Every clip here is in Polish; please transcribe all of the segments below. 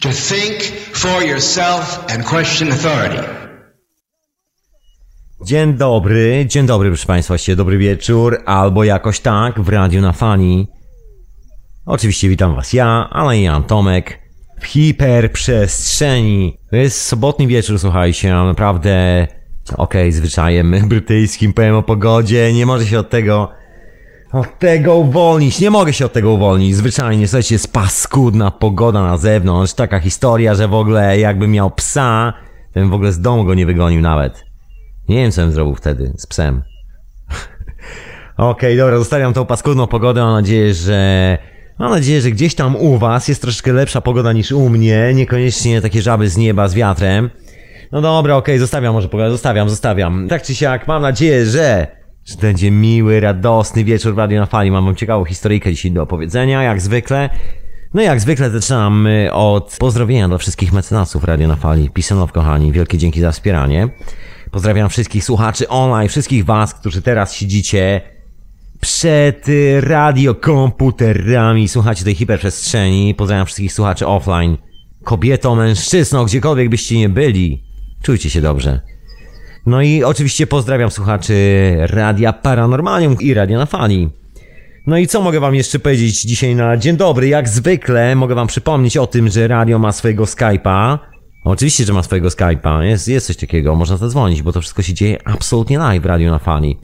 To think for yourself and question authority. Dzień dobry, dzień dobry proszę Państwa, właściwie dobry wieczór, albo jakoś tak w Radiu na Fani. Oczywiście witam Was ja, ale Jan Tomek w hiperprzestrzeni. To jest sobotni wieczór, słuchajcie, naprawdę okej, okay, zwyczajem brytyjskim powiem o pogodzie, nie może się od tego od tego uwolnić, nie mogę się od tego uwolnić, zwyczajnie, słuchajcie, jest paskudna pogoda na zewnątrz, taka historia, że w ogóle jakbym miał psa, to bym w ogóle z domu go nie wygonił nawet. Nie wiem, co bym zrobił wtedy z psem. Okej, okay, dobra, zostawiam tą paskudną pogodę, mam nadzieję, że... Mam nadzieję, że gdzieś tam u was jest troszeczkę lepsza pogoda niż u mnie, niekoniecznie takie żaby z nieba z wiatrem. No dobra, okej, okay, zostawiam może pogodę, zostawiam, zostawiam. Tak czy siak, mam nadzieję, że że będzie miły, radosny wieczór w Radio na Fali. Mam wam ciekawą historyjkę dzisiaj do opowiedzenia, jak zwykle. No jak zwykle zaczynamy od pozdrowienia dla wszystkich mecenasów Radio na Fali. Pisanow, kochani, wielkie dzięki za wspieranie. Pozdrawiam wszystkich słuchaczy online, wszystkich was, którzy teraz siedzicie przed radiokomputerami, słuchacie tej hiperprzestrzeni. Pozdrawiam wszystkich słuchaczy offline. Kobieto, mężczyzno, gdziekolwiek byście nie byli. Czujcie się dobrze. No i oczywiście pozdrawiam słuchaczy Radia Paranormalium i Radia na Fali. No i co mogę wam jeszcze powiedzieć dzisiaj na dzień dobry? Jak zwykle mogę wam przypomnieć o tym, że radio ma swojego Skype'a. Oczywiście, że ma swojego Skype'a. Jest, jest coś takiego, można zadzwonić, bo to wszystko się dzieje absolutnie live w Radio na Fali.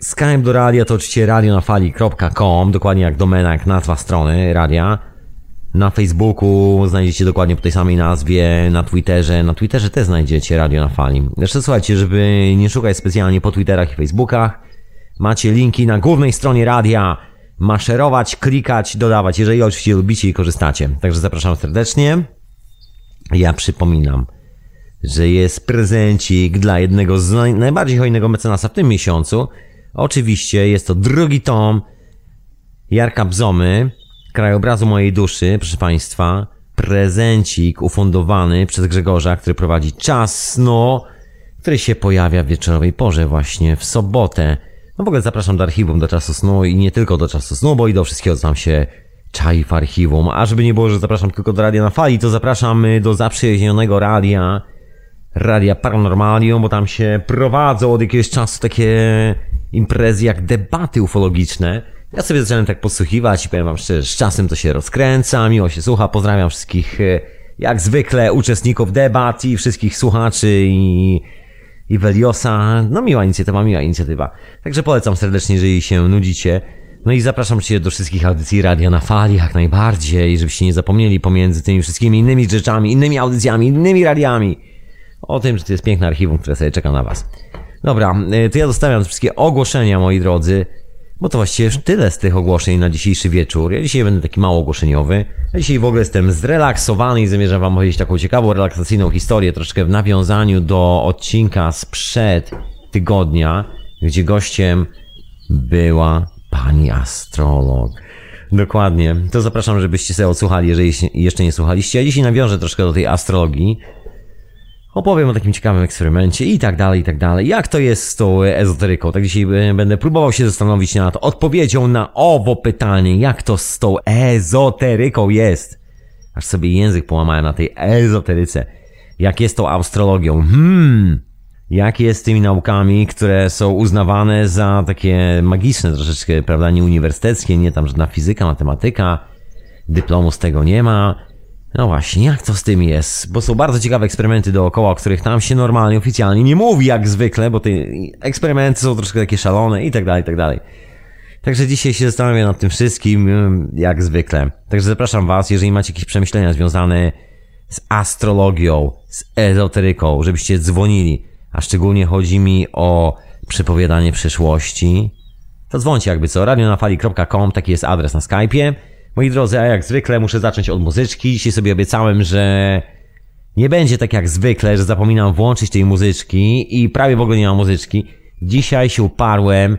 Skype do radia to oczywiście radionafali.com, dokładnie jak domena, jak nazwa strony radia. Na Facebooku znajdziecie dokładnie po tej samej nazwie, na Twitterze, na Twitterze też znajdziecie Radio na Fali. Zresztą słuchajcie, żeby nie szukać specjalnie po Twitterach i Facebookach, macie linki na głównej stronie radia, maszerować, klikać, dodawać, jeżeli oczywiście lubicie i korzystacie. Także zapraszam serdecznie. Ja przypominam, że jest prezencik dla jednego z najbardziej hojnego mecenasa w tym miesiącu. Oczywiście jest to drugi tom Jarka Bzomy, krajobrazu mojej duszy, proszę Państwa, prezencik ufundowany przez Grzegorza, który prowadzi czas snu, który się pojawia w wieczorowej porze właśnie w sobotę. No w ogóle zapraszam do archiwum, do czasu snu i nie tylko do czasu snu, bo i do wszystkiego, co tam się czai w archiwum. A żeby nie było, że zapraszam tylko do Radia na Fali, to zapraszam do zaprzyjaźnionego radia, Radia Paranormalium, bo tam się prowadzą od jakiegoś czasu takie imprezy jak debaty ufologiczne. Ja sobie zacząłem tak podsłuchiwać i powiem wam szczerze, z czasem to się rozkręca, miło się słucha, pozdrawiam wszystkich, e, jak zwykle, uczestników debat i wszystkich słuchaczy i, i Veliosa. No miła inicjatywa, miła inicjatywa. Także polecam serdecznie, jeżeli się nudzicie. No i zapraszam Cię do wszystkich audycji Radia na Fali, jak najbardziej, żebyście nie zapomnieli pomiędzy tymi wszystkimi innymi rzeczami, innymi audycjami, innymi radiami. O tym, że to jest piękne archiwum, które sobie czeka na Was. Dobra, e, to ja zostawiam wszystkie ogłoszenia, moi drodzy. Bo to właściwie już tyle z tych ogłoszeń na dzisiejszy wieczór. Ja dzisiaj będę taki mało ogłoszeniowy. Ja dzisiaj w ogóle jestem zrelaksowany i zamierzam wam powiedzieć taką ciekawą, relaksacyjną historię, troszkę w nawiązaniu do odcinka sprzed tygodnia, gdzie gościem była pani astrolog. Dokładnie. To zapraszam, żebyście sobie odsłuchali, jeżeli jeszcze nie słuchaliście. Ja dzisiaj nawiążę troszkę do tej astrologii. Opowiem o takim ciekawym eksperymencie i tak dalej, i tak dalej. Jak to jest z tą ezoteryką? Tak dzisiaj e, będę próbował się zastanowić nad odpowiedzią na owo pytanie. Jak to z tą ezoteryką jest? Aż sobie język połamałem na tej ezoteryce. Jak jest tą astrologią? Hmm. Jak jest z tymi naukami, które są uznawane za takie magiczne troszeczkę, prawda, nie uniwersyteckie, nie tam żadna fizyka, matematyka, dyplomu z tego nie ma no właśnie, jak to z tym jest? Bo są bardzo ciekawe eksperymenty dookoła, o których tam się normalnie, oficjalnie nie mówi jak zwykle, bo te eksperymenty są troszkę takie szalone i tak dalej, i tak dalej. Także dzisiaj się zastanawiam nad tym wszystkim, jak zwykle. Także zapraszam Was, jeżeli macie jakieś przemyślenia związane z astrologią, z ezoteryką, żebyście dzwonili, a szczególnie chodzi mi o przepowiadanie przyszłości, to dzwoncie jakby co, radionafali.com, taki jest adres na Skype'ie. Moi drodzy, a jak zwykle muszę zacząć od muzyczki. Dzisiaj sobie obiecałem, że nie będzie tak jak zwykle, że zapominam włączyć tej muzyczki i prawie w ogóle nie ma muzyczki. Dzisiaj się uparłem,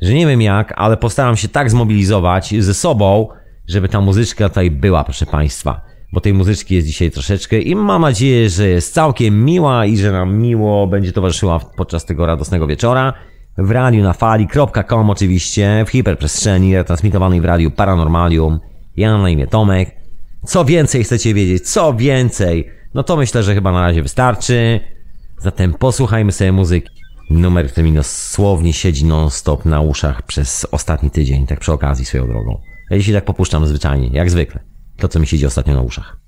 że nie wiem jak, ale postaram się tak zmobilizować ze sobą, żeby ta muzyczka tutaj była, proszę Państwa. Bo tej muzyczki jest dzisiaj troszeczkę i mam nadzieję, że jest całkiem miła i że nam miło będzie towarzyszyła podczas tego radosnego wieczora. W radiu na fali.com oczywiście, w hiperprzestrzeni, transmitowanej w radiu Paranormalium ja mam na imię Tomek. Co więcej chcecie wiedzieć? Co więcej? No to myślę, że chyba na razie wystarczy. Zatem posłuchajmy sobie muzyki. Numer, który mi dosłownie siedzi non-stop na uszach przez ostatni tydzień, tak przy okazji swoją drogą. Ja dzisiaj tak popuszczam zwyczajnie, jak zwykle. To, co mi siedzi ostatnio na uszach.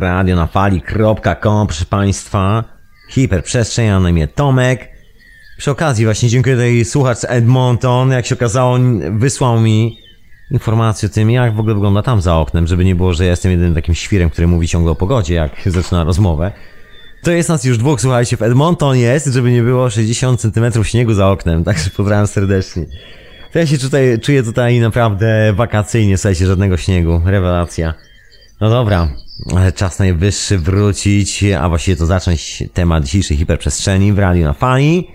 Radio na fali.com, proszę Państwa. Hiperprzestrzeń, a na imię Tomek. Przy okazji właśnie dziękuję tej słuchacz z Edmonton. Jak się okazało, wysłał mi informację o tym, jak w ogóle wygląda tam za oknem, żeby nie było, że ja jestem jedynym takim świrem, który mówi ciągle o pogodzie, jak zaczyna rozmowę. To jest nas już dwóch, słuchajcie, w Edmonton jest, żeby nie było 60 cm śniegu za oknem, także pozdrawiam serdecznie. To ja się tutaj, czuję tutaj naprawdę wakacyjnie, słuchajcie, żadnego śniegu, rewelacja. No dobra, czas najwyższy wrócić, a właściwie to zacząć temat dzisiejszej hiperprzestrzeni w radiu na fali.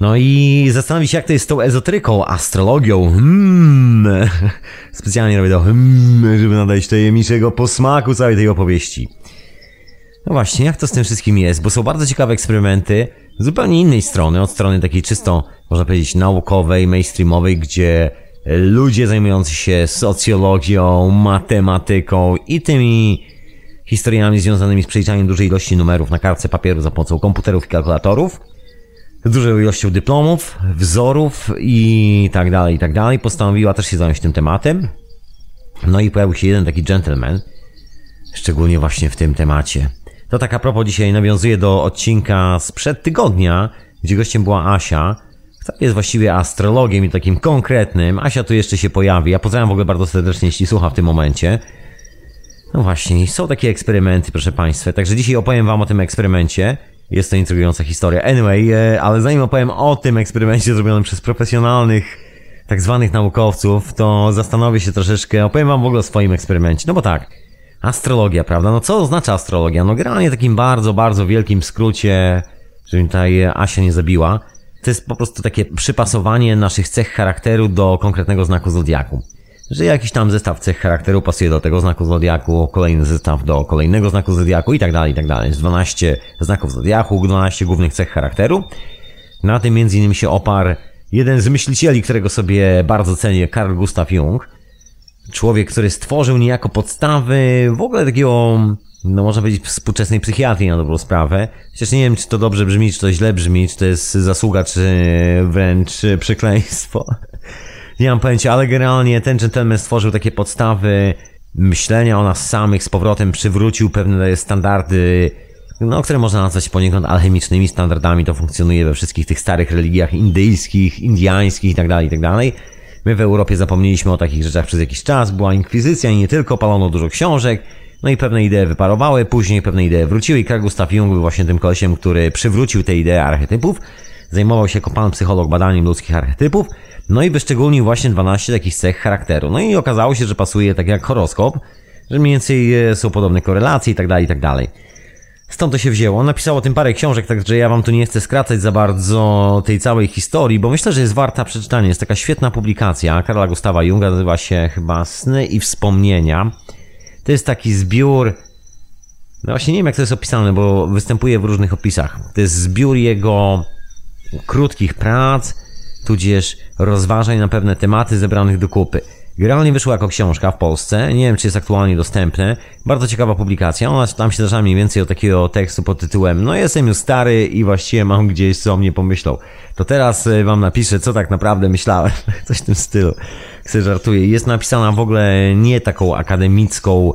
No i zastanowić się, jak to jest z tą ezotryką, astrologią. Hmm. Specjalnie robię to hmm, żeby nadać tajemniczego posmaku całej tej opowieści. No właśnie, jak to z tym wszystkim jest? Bo są bardzo ciekawe eksperymenty z zupełnie innej strony, od strony takiej czysto, można powiedzieć, naukowej, mainstreamowej, gdzie ludzie zajmujący się socjologią, matematyką i tymi historiami związanymi z przeliczaniem dużej ilości numerów na kartce papieru za pomocą komputerów i kalkulatorów, dużą ilością dyplomów, wzorów i tak dalej, i tak dalej, postanowiła też się zająć tym tematem. No i pojawił się jeden taki gentleman, szczególnie właśnie w tym temacie. To tak a propos dzisiaj nawiązuje do odcinka sprzed tygodnia, gdzie gościem była Asia, jest właściwie astrologiem i takim konkretnym. Asia tu jeszcze się pojawi. Ja pozdrawiam w ogóle bardzo serdecznie, jeśli słucha w tym momencie. No właśnie, są takie eksperymenty, proszę Państwa. Także dzisiaj opowiem Wam o tym eksperymencie. Jest to intrygująca historia. Anyway, e, ale zanim opowiem o tym eksperymencie zrobionym przez profesjonalnych, tak zwanych naukowców, to zastanowię się troszeczkę, opowiem Wam w ogóle o swoim eksperymencie. No bo tak, astrologia, prawda? No co oznacza astrologia? No generalnie takim bardzo, bardzo wielkim skrócie, żeby tutaj Asia nie zabiła, to jest po prostu takie przypasowanie naszych cech charakteru do konkretnego znaku zodiaku. Że jakiś tam zestaw cech charakteru pasuje do tego znaku zodiaku, kolejny zestaw do kolejnego znaku zodiaku i tak dalej, i tak dalej. Jest 12 znaków zodiaku, 12 głównych cech charakteru. Na tym między innymi się oparł jeden z myślicieli, którego sobie bardzo cenię, Carl Gustav Jung. Człowiek, który stworzył niejako podstawy w ogóle takiego no można powiedzieć współczesnej psychiatrii na dobrą sprawę. Chociaż nie wiem, czy to dobrze brzmi, czy to źle brzmi, czy to jest zasługa, czy wręcz przekleństwo. Nie mam pojęcia, ale generalnie ten gentleman stworzył takie podstawy myślenia o nas samych, z powrotem przywrócił pewne standardy, no, które można nazwać poniekąd alchemicznymi standardami. To funkcjonuje we wszystkich tych starych religiach indyjskich, indiańskich itd., tak itd. Tak My w Europie zapomnieliśmy o takich rzeczach przez jakiś czas, była inkwizycja i nie tylko, palono dużo książek, no i pewne idee wyparowały, później pewne idee wróciły i Carl Gustav Jung był właśnie tym kolesiem, który przywrócił te idee archetypów, zajmował się jako pan psycholog badaniem ludzkich archetypów, no i wyszczególnił właśnie 12 takich cech charakteru. No i okazało się, że pasuje tak jak horoskop, że mniej więcej e, są podobne korelacje i tak dalej, i tak dalej. Stąd to się wzięło. Napisał o tym parę książek, także ja wam tu nie chcę skracać za bardzo tej całej historii, bo myślę, że jest warta przeczytania. Jest taka świetna publikacja Karla Gustawa Junga, nazywa się chyba Sny i Wspomnienia. To jest taki zbiór. No właśnie nie wiem jak to jest opisane, bo występuje w różnych opisach. To jest zbiór jego krótkich prac, tudzież rozważań na pewne tematy zebranych do kupy. Generalnie wyszła jako książka w Polsce, nie wiem czy jest aktualnie dostępne. Bardzo ciekawa publikacja, ona tam się zdarza mniej więcej od takiego tekstu pod tytułem No jestem już stary i właściwie mam gdzieś co o mnie pomyślał. To teraz e, wam napiszę co tak naprawdę myślałem, coś w tym stylu. Chcę żartuję. Jest napisana w ogóle nie taką akademicką,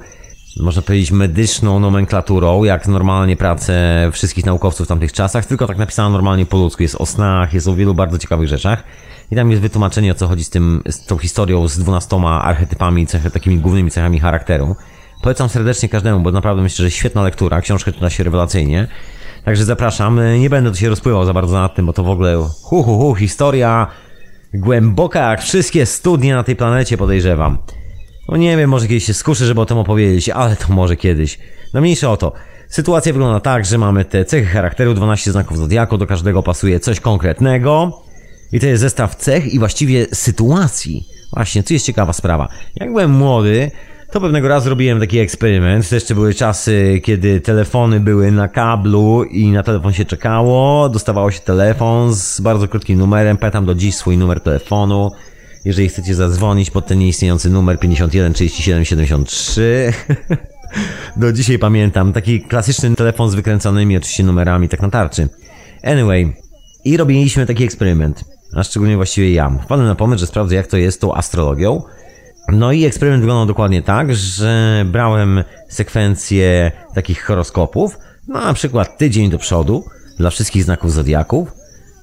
można powiedzieć medyczną nomenklaturą, jak normalnie prace wszystkich naukowców w tamtych czasach, tylko tak napisana normalnie po ludzku. Jest o snach, jest o wielu bardzo ciekawych rzeczach. I tam jest wytłumaczenie, o co chodzi z tym, z tą historią, z dwunastoma archetypami, cechy, takimi głównymi cechami charakteru. Polecam serdecznie każdemu, bo naprawdę myślę, że świetna lektura, książka czyta się rewelacyjnie. Także zapraszam, nie będę tu się rozpływał za bardzo nad tym, bo to w ogóle hu hu hu, historia głęboka jak wszystkie studnie na tej planecie podejrzewam. No nie wiem, może kiedyś się skuszę, żeby o tym opowiedzieć, ale to może kiedyś. No mniejsze o to. Sytuacja wygląda tak, że mamy te cechy charakteru, 12 znaków zodiaku, do każdego pasuje coś konkretnego. I to jest zestaw cech i właściwie sytuacji. Właśnie, tu jest ciekawa sprawa. Jak byłem młody, to pewnego razu robiłem taki eksperyment. To jeszcze były czasy, kiedy telefony były na kablu i na telefon się czekało. Dostawało się telefon z bardzo krótkim numerem. Pamiętam do dziś swój numer telefonu. Jeżeli chcecie zadzwonić pod ten nieistniejący numer 51 37 73. do dzisiaj pamiętam. Taki klasyczny telefon z wykręconymi oczywiście numerami, tak na tarczy. Anyway. I robiliśmy taki eksperyment a szczególnie właściwie ja. Wpadłem na pomysł, że sprawdzę jak to jest z tą astrologią. No i eksperyment wyglądał dokładnie tak, że brałem sekwencję takich horoskopów, no na przykład tydzień do przodu dla wszystkich znaków zodiaków.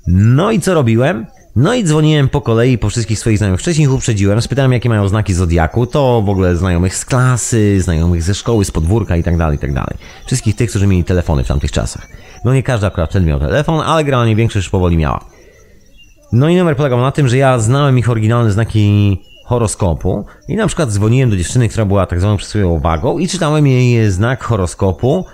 No i co robiłem? No i dzwoniłem po kolei po wszystkich swoich znajomych. Wcześniej ich uprzedziłem, spytałem jakie mają znaki zodiaku, to w ogóle znajomych z klasy, znajomych ze szkoły, z podwórka i tak dalej, i tak dalej. Wszystkich tych, którzy mieli telefony w tamtych czasach. No nie każdy akurat wtedy miał telefon, ale generalnie większość już powoli miała. No i numer polegał na tym, że ja znałem ich oryginalne znaki horoskopu i na przykład dzwoniłem do dziewczyny, która była tak zwaną przysłowiową wagą i czytałem jej znak horoskopu,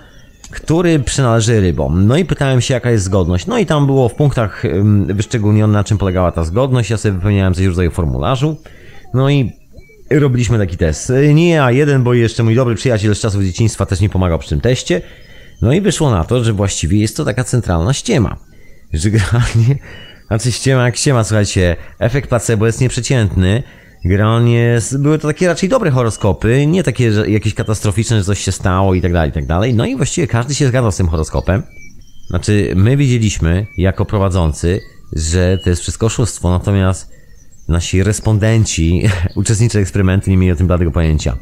który przynależy rybom. No i pytałem się, jaka jest zgodność. No i tam było w punktach wyszczególnione, na czym polegała ta zgodność. Ja sobie wypełniałem coś w rodzaju formularzu. No i robiliśmy taki test. Nie ja jeden, bo jeszcze mój dobry przyjaciel z czasów dzieciństwa też mi pomagał przy tym teście. No i wyszło na to, że właściwie jest to taka centralna ściema. Że generalnie znaczy ściema jak ściema, słuchajcie, efekt placebo jest nieprzeciętny. Generalnie były to takie raczej dobre horoskopy, nie takie że jakieś katastroficzne, że coś się stało i tak dalej, i tak dalej. No i właściwie każdy się zgadzał z tym horoskopem. Znaczy, my wiedzieliśmy jako prowadzący, że to jest wszystko oszustwo, natomiast nasi respondenci, uczestnicy eksperymentu nie mieli o tym bladego pojęcia.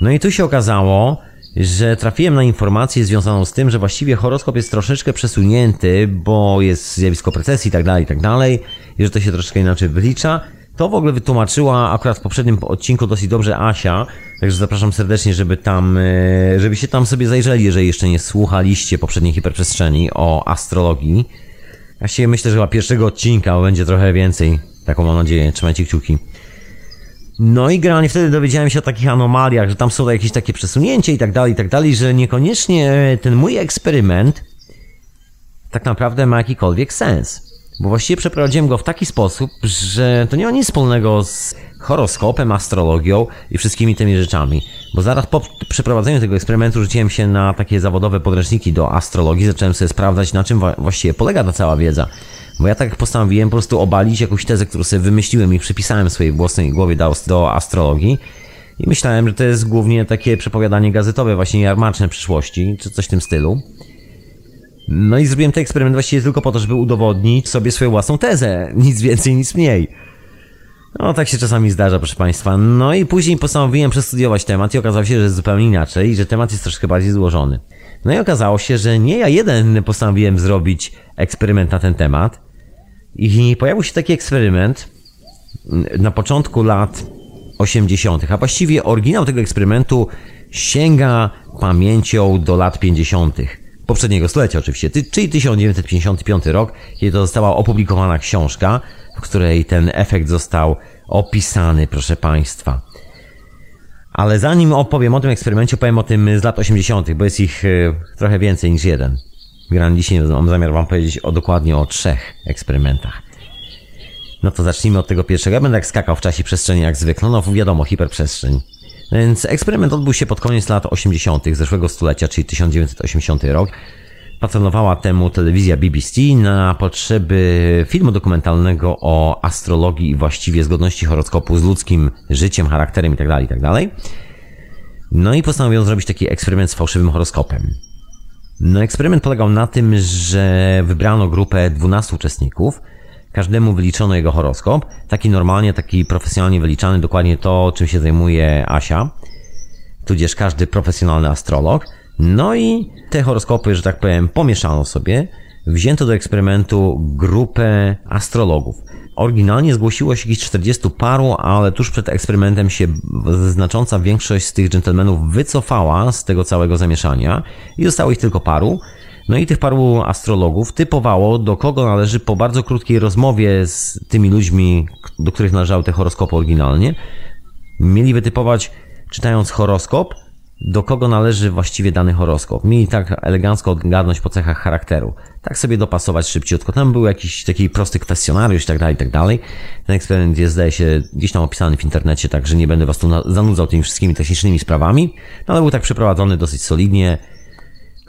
No i tu się okazało, że trafiłem na informację związaną z tym, że właściwie horoskop jest troszeczkę przesunięty, bo jest zjawisko precesji i tak dalej, i tak dalej, i że to się troszeczkę inaczej wylicza. To w ogóle wytłumaczyła akurat w poprzednim odcinku dosyć dobrze Asia, także zapraszam serdecznie, żeby tam, e, żebyście tam sobie zajrzeli, jeżeli jeszcze nie słuchaliście poprzedniej hiperprzestrzeni o astrologii. Się myślę, że chyba pierwszego odcinka będzie trochę więcej. Taką mam nadzieję. Trzymajcie kciuki. No i generalnie wtedy dowiedziałem się o takich anomaliach, że tam są jakieś takie przesunięcia i tak dalej, i tak dalej, że niekoniecznie ten mój eksperyment tak naprawdę ma jakikolwiek sens. Bo właściwie przeprowadziłem go w taki sposób, że to nie ma nic wspólnego z horoskopem, astrologią i wszystkimi tymi rzeczami. Bo zaraz po przeprowadzeniu tego eksperymentu rzuciłem się na takie zawodowe podręczniki do astrologii, zacząłem sobie sprawdzać, na czym właściwie polega ta cała wiedza. Bo ja tak postanowiłem po prostu obalić jakąś tezę, którą sobie wymyśliłem i przypisałem swojej własnej głowie do, do astrologii. I myślałem, że to jest głównie takie przepowiadanie gazetowe, właśnie jarmarczne przyszłości, czy coś w tym stylu. No i zrobiłem ten eksperyment właściwie tylko po to, żeby udowodnić sobie swoją własną tezę. Nic więcej, nic mniej. No, tak się czasami zdarza, proszę Państwa. No i później postanowiłem przestudiować temat i okazało się, że jest zupełnie inaczej i że temat jest troszkę bardziej złożony. No i okazało się, że nie ja jeden postanowiłem zrobić eksperyment na ten temat, i pojawił się taki eksperyment na początku lat 80., a właściwie oryginał tego eksperymentu sięga pamięcią do lat 50. poprzedniego stulecia oczywiście, czyli 1955 rok, kiedy to została opublikowana książka, w której ten efekt został opisany, proszę Państwa. Ale zanim opowiem o tym eksperymencie, powiem o tym z lat 80., bo jest ich e, trochę więcej niż jeden. Gran dzisiaj mam zamiar Wam powiedzieć o dokładnie o trzech eksperymentach. No to zacznijmy od tego pierwszego. Ja będę jak skakał w czasie przestrzeni jak zwykle. No wiadomo, hiperprzestrzeń. Więc eksperyment odbył się pod koniec lat 80. zeszłego stulecia, czyli 1980 rok. patronowała temu telewizja BBC na potrzeby filmu dokumentalnego o astrologii i właściwie zgodności horoskopu z ludzkim życiem, charakterem itd., itd. No i postanowiono zrobić taki eksperyment z fałszywym horoskopem. No eksperyment polegał na tym, że wybrano grupę 12 uczestników, każdemu wyliczono jego horoskop, taki normalnie, taki profesjonalnie wyliczany, dokładnie to, czym się zajmuje Asia, tudzież każdy profesjonalny astrolog. No i te horoskopy, że tak powiem, pomieszano sobie, wzięto do eksperymentu grupę astrologów. Oryginalnie zgłosiło się jakieś 40 paru, ale tuż przed eksperymentem się znacząca większość z tych dżentelmenów wycofała z tego całego zamieszania i zostało ich tylko paru. No i tych paru astrologów typowało, do kogo należy po bardzo krótkiej rozmowie z tymi ludźmi, do których należały te horoskopy oryginalnie, mieli wytypować, czytając horoskop, do kogo należy właściwie dany horoskop. Mieli tak elegancko odgadnąć po cechach charakteru. Tak sobie dopasować szybciutko. Tam był jakiś taki prosty kwestionariusz i tak dalej, i tak dalej. Ten eksperyment jest, zdaje się, gdzieś tam opisany w internecie, także nie będę was tu zanudzał tymi wszystkimi technicznymi sprawami. No ale był tak przeprowadzony dosyć solidnie.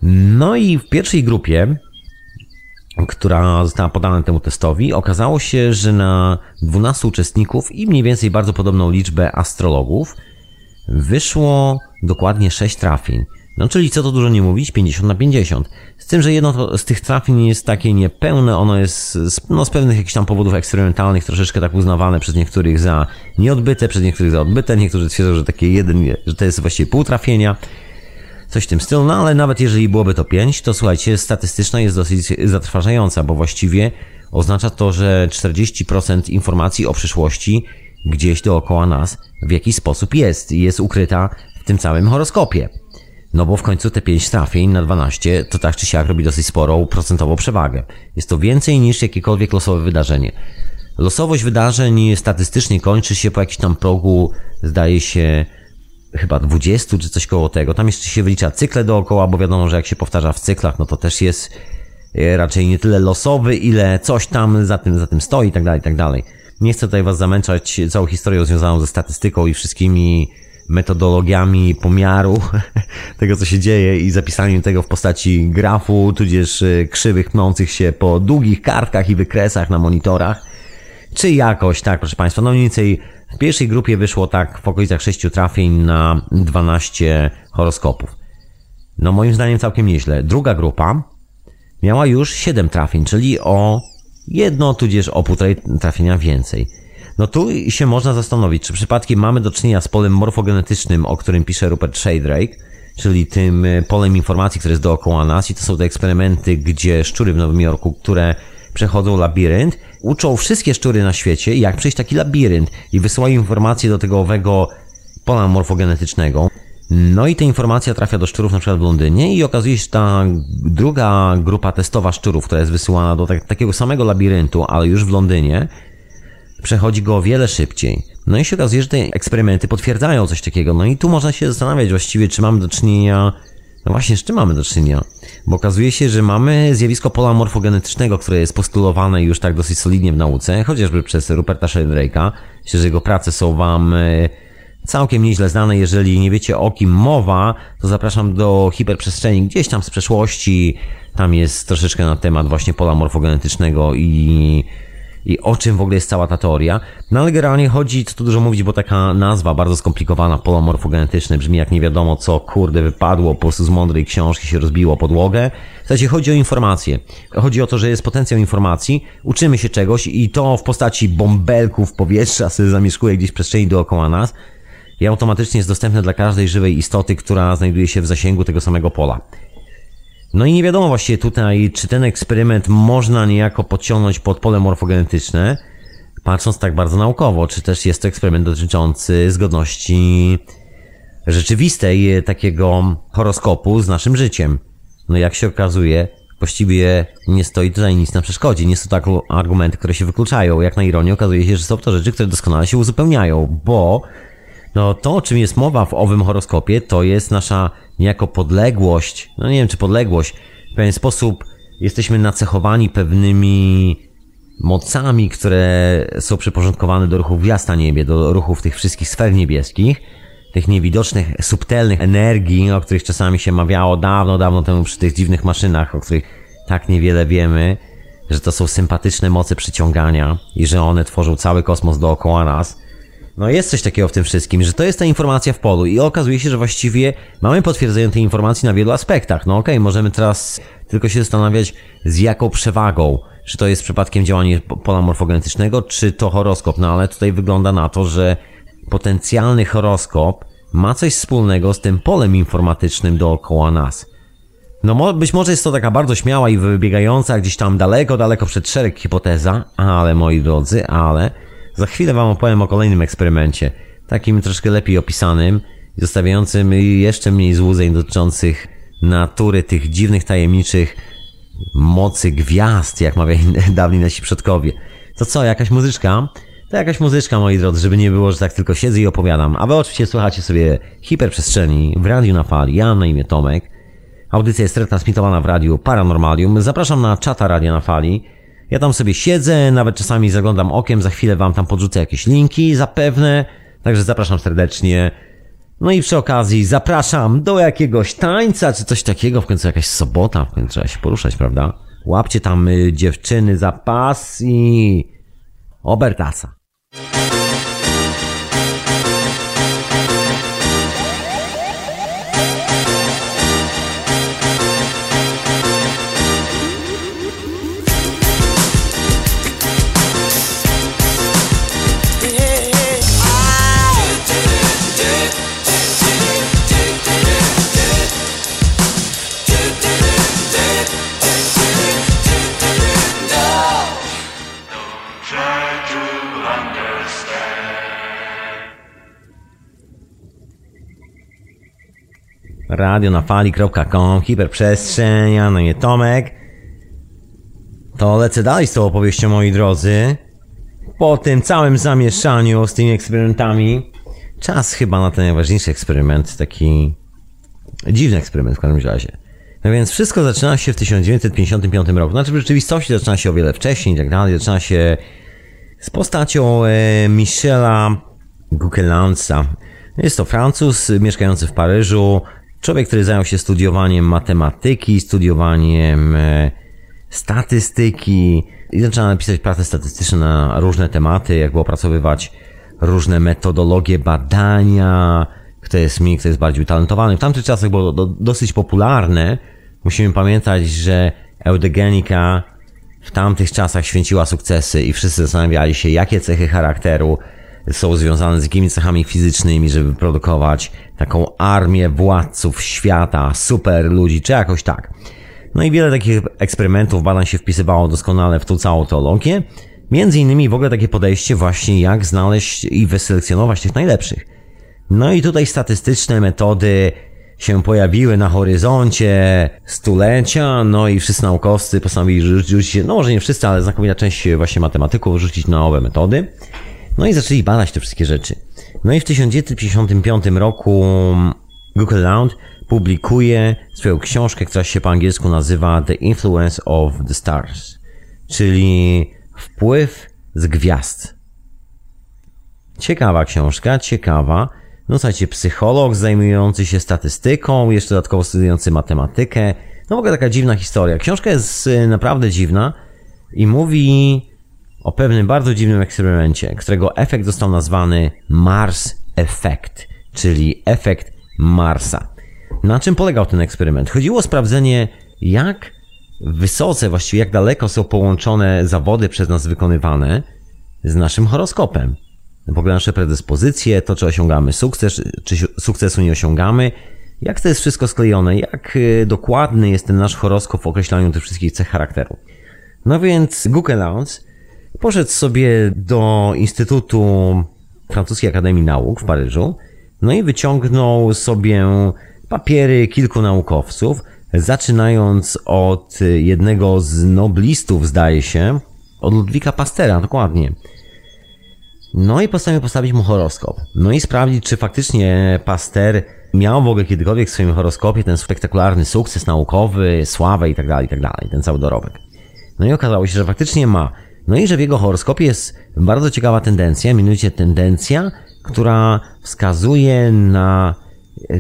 No i w pierwszej grupie, która została podana temu testowi, okazało się, że na 12 uczestników i mniej więcej bardzo podobną liczbę astrologów wyszło dokładnie 6 trafień. No czyli co to dużo nie mówić, 50 na 50. Z tym, że jedno z tych trafień jest takie niepełne, ono jest z, no, z pewnych jakichś tam powodów eksperymentalnych troszeczkę tak uznawane przez niektórych za nieodbyte, przez niektórych za odbyte, niektórzy twierdzą, że takie jeden, że to jest właściwie pół trafienia. Coś w tym stylu, no ale nawet jeżeli byłoby to 5, to słuchajcie, statystyczna jest dosyć zatrważająca, bo właściwie oznacza to, że 40% informacji o przyszłości gdzieś dookoła nas w jakiś sposób jest i jest ukryta w tym całym horoskopie. No bo w końcu te 5 trafień na 12 to tak czy siak robi dosyć sporą procentową przewagę. Jest to więcej niż jakiekolwiek losowe wydarzenie. Losowość wydarzeń statystycznie kończy się po jakimś tam progu, zdaje się, chyba 20 czy coś koło tego. Tam jeszcze się wylicza cykle dookoła, bo wiadomo, że jak się powtarza w cyklach, no to też jest e, raczej nie tyle losowy, ile coś tam za tym, za tym stoi i tak dalej, i tak dalej. Nie chcę tutaj Was zamęczać całą historią związaną ze statystyką i wszystkimi metodologiami pomiaru tego, co się dzieje i zapisaniem tego w postaci grafu, tudzież e, krzywych pnących się po długich kartkach i wykresach na monitorach. Czy jakoś, tak, proszę Państwa, no mniej więcej w pierwszej grupie wyszło tak w okolicach 6 trafień na 12 horoskopów. No moim zdaniem całkiem nieźle. Druga grupa miała już 7 trafień, czyli o jedno tudzież o półtorej trafienia więcej. No tu się można zastanowić, czy przypadkiem mamy do czynienia z polem morfogenetycznym, o którym pisze Rupert Sheldrake, czyli tym polem informacji, które jest dookoła nas i to są te eksperymenty, gdzie szczury w Nowym Jorku, które przechodzą labirynt, uczą wszystkie szczury na świecie, jak przejść taki labirynt i wysyłają informacje do tego owego pola morfogenetycznego. No i ta informacja trafia do szczurów na przykład w Londynie i okazuje się, że ta druga grupa testowa szczurów, która jest wysyłana do tak, takiego samego labiryntu, ale już w Londynie, przechodzi go o wiele szybciej. No i się okazuje, że te eksperymenty potwierdzają coś takiego. No i tu można się zastanawiać właściwie, czy mamy do czynienia no właśnie, z czym mamy do czynienia? Bo okazuje się, że mamy zjawisko pola morfogenetycznego, które jest postulowane już tak dosyć solidnie w nauce, chociażby przez Ruperta Sheldrake'a. Myślę, że jego prace są Wam e, całkiem nieźle znane. Jeżeli nie wiecie o kim mowa, to zapraszam do hiperprzestrzeni gdzieś tam z przeszłości. Tam jest troszeczkę na temat właśnie pola morfogenetycznego i i o czym w ogóle jest cała ta teoria. No ale generalnie chodzi, co tu dużo mówić, bo taka nazwa bardzo skomplikowana, polomorfogenetyczny, brzmi jak nie wiadomo co, kurde, wypadło po prostu z mądrej książki, się rozbiło podłogę. W zasadzie chodzi o informacje. Chodzi o to, że jest potencjał informacji, uczymy się czegoś i to w postaci bąbelków powietrza sobie zamieszkuje gdzieś w przestrzeni dookoła nas i automatycznie jest dostępne dla każdej żywej istoty, która znajduje się w zasięgu tego samego pola. No i nie wiadomo właściwie tutaj, czy ten eksperyment można niejako podciągnąć pod pole morfogenetyczne, patrząc tak bardzo naukowo, czy też jest to eksperyment dotyczący zgodności rzeczywistej takiego horoskopu z naszym życiem. No jak się okazuje, właściwie nie stoi tutaj nic na przeszkodzie. Nie są to tak argumenty, które się wykluczają. Jak na ironię okazuje się, że są to rzeczy, które doskonale się uzupełniają, bo no to, o czym jest mowa w owym horoskopie, to jest nasza niejako podległość, no nie wiem czy podległość, w pewien sposób jesteśmy nacechowani pewnymi mocami, które są przyporządkowane do ruchów gwiazd na niebie, do ruchów tych wszystkich sfer niebieskich. tych niewidocznych, subtelnych energii, o których czasami się mawiało dawno, dawno temu przy tych dziwnych maszynach, o których tak niewiele wiemy, że to są sympatyczne moce przyciągania i że one tworzą cały kosmos dookoła nas. No jest coś takiego w tym wszystkim, że to jest ta informacja w polu i okazuje się, że właściwie mamy potwierdzenie tej informacji na wielu aspektach. No okej, okay, możemy teraz tylko się zastanawiać z jaką przewagą, czy to jest przypadkiem działanie pola morfogenetycznego, czy to horoskop, no ale tutaj wygląda na to, że potencjalny horoskop ma coś wspólnego z tym polem informatycznym dookoła nas. No być może jest to taka bardzo śmiała i wybiegająca gdzieś tam daleko, daleko przed szereg hipoteza, ale moi drodzy, ale za chwilę wam opowiem o kolejnym eksperymencie, takim troszkę lepiej opisanym, zostawiającym jeszcze mniej złudzeń dotyczących natury tych dziwnych, tajemniczych mocy gwiazd, jak mawiali dawni nasi przodkowie. To co, jakaś muzyczka? To jakaś muzyczka, moi drodzy, żeby nie było, że tak tylko siedzę i opowiadam. A wy oczywiście słuchacie sobie hiperprzestrzeni w radiu na fali. Ja na imię Tomek. Audycja jest retransmitowana w radiu Paranormalium. Zapraszam na czata Radia na Fali. Ja tam sobie siedzę, nawet czasami zaglądam okiem, za chwilę wam tam podrzucę jakieś linki, zapewne. Także zapraszam serdecznie. No i przy okazji zapraszam do jakiegoś tańca, czy coś takiego. W końcu jakaś sobota, w końcu trzeba się poruszać, prawda? Łapcie tam y, dziewczyny za pas i... Obertasa. Radio na fali.com, hiperprzestrzeń, no nie Tomek. To lecę dalej z tą opowieścią, moi drodzy. Po tym całym zamieszaniu z tymi eksperymentami, czas chyba na ten najważniejszy eksperyment, taki dziwny eksperyment w każdym razie. No więc wszystko zaczyna się w 1955 roku. Znaczy w rzeczywistości zaczyna się o wiele wcześniej i tak dalej. Zaczyna się z postacią e, Michela Gukelansa. Jest to Francuz mieszkający w Paryżu, Człowiek, który zajął się studiowaniem matematyki, studiowaniem e, statystyki i zaczął napisać prace statystyczne na różne tematy, jakby opracowywać różne metodologie badania, kto jest mniej, kto jest bardziej utalentowany. W tamtych czasach było do, dosyć popularne. Musimy pamiętać, że eudegenika w tamtych czasach święciła sukcesy i wszyscy zastanawiali się, jakie cechy charakteru są związane z jakimi cechami fizycznymi, żeby produkować taką armię władców świata, super ludzi, czy jakoś tak. No i wiele takich eksperymentów, badań się wpisywało doskonale w tą całą teologię. Między innymi w ogóle takie podejście właśnie jak znaleźć i wyselekcjonować tych najlepszych. No i tutaj statystyczne metody się pojawiły na horyzoncie stulecia, no i wszyscy naukowcy postanowili rzucić, no może nie wszyscy, ale znakomita część właśnie matematyków rzucić na nowe metody. No i zaczęli badać te wszystkie rzeczy. No i w 1955 roku Google Lounge publikuje swoją książkę, która się po angielsku nazywa The Influence of the Stars, czyli wpływ z gwiazd. Ciekawa książka, ciekawa. No słuchajcie, psycholog zajmujący się statystyką, jeszcze dodatkowo studiujący matematykę. No w ogóle taka dziwna historia. Książka jest y, naprawdę dziwna i mówi o pewnym bardzo dziwnym eksperymencie, którego efekt został nazwany Mars Effect, czyli efekt Marsa. Na czym polegał ten eksperyment? Chodziło o sprawdzenie, jak wysoce, właściwie jak daleko są połączone zawody przez nas wykonywane z naszym horoskopem. W ogóle nasze predyspozycje, to czy osiągamy sukces, czy sukcesu nie osiągamy, jak to jest wszystko sklejone, jak y, dokładny jest ten nasz horoskop w określaniu tych wszystkich cech charakteru. No więc Google Lounge Poszedł sobie do Instytutu Francuskiej Akademii Nauk w Paryżu, no i wyciągnął sobie papiery kilku naukowców, zaczynając od jednego z noblistów, zdaje się, od Ludwika Pastera, dokładnie. No i postanowił postawić mu horoskop. No i sprawdzić, czy faktycznie Paster miał w ogóle kiedykolwiek w swoim horoskopie ten spektakularny sukces naukowy, sławę itd., tak itd., tak ten cały dorobek. No i okazało się, że faktycznie ma. No i że w jego horoskopie jest bardzo ciekawa tendencja, mianowicie tendencja, która wskazuje na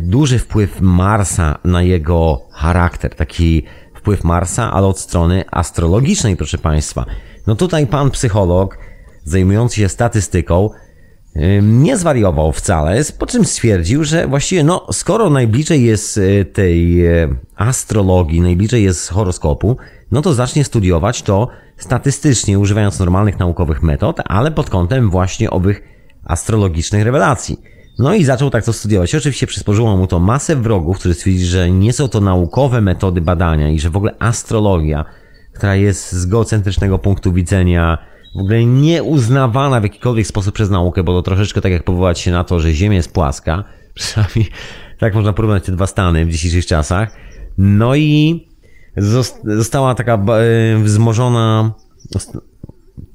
duży wpływ Marsa na jego charakter. Taki wpływ Marsa, ale od strony astrologicznej, proszę Państwa. No tutaj pan psycholog, zajmujący się statystyką, nie zwariował wcale, po czym stwierdził, że właściwie, no, skoro najbliżej jest y, tej y, astrologii, najbliżej jest horoskopu, no to zacznie studiować to statystycznie, używając normalnych naukowych metod, ale pod kątem właśnie owych astrologicznych rewelacji. No i zaczął tak to studiować. Oczywiście przysporzyło mu to masę wrogów, którzy stwierdzili, że nie są to naukowe metody badania i że w ogóle astrologia, która jest z geocentrycznego punktu widzenia w ogóle nieuznawana w jakikolwiek sposób przez naukę, bo to troszeczkę tak jak powołać się na to, że Ziemia jest płaska. Przynajmniej tak można porównać te dwa stany w dzisiejszych czasach. No i została taka e, wzmożona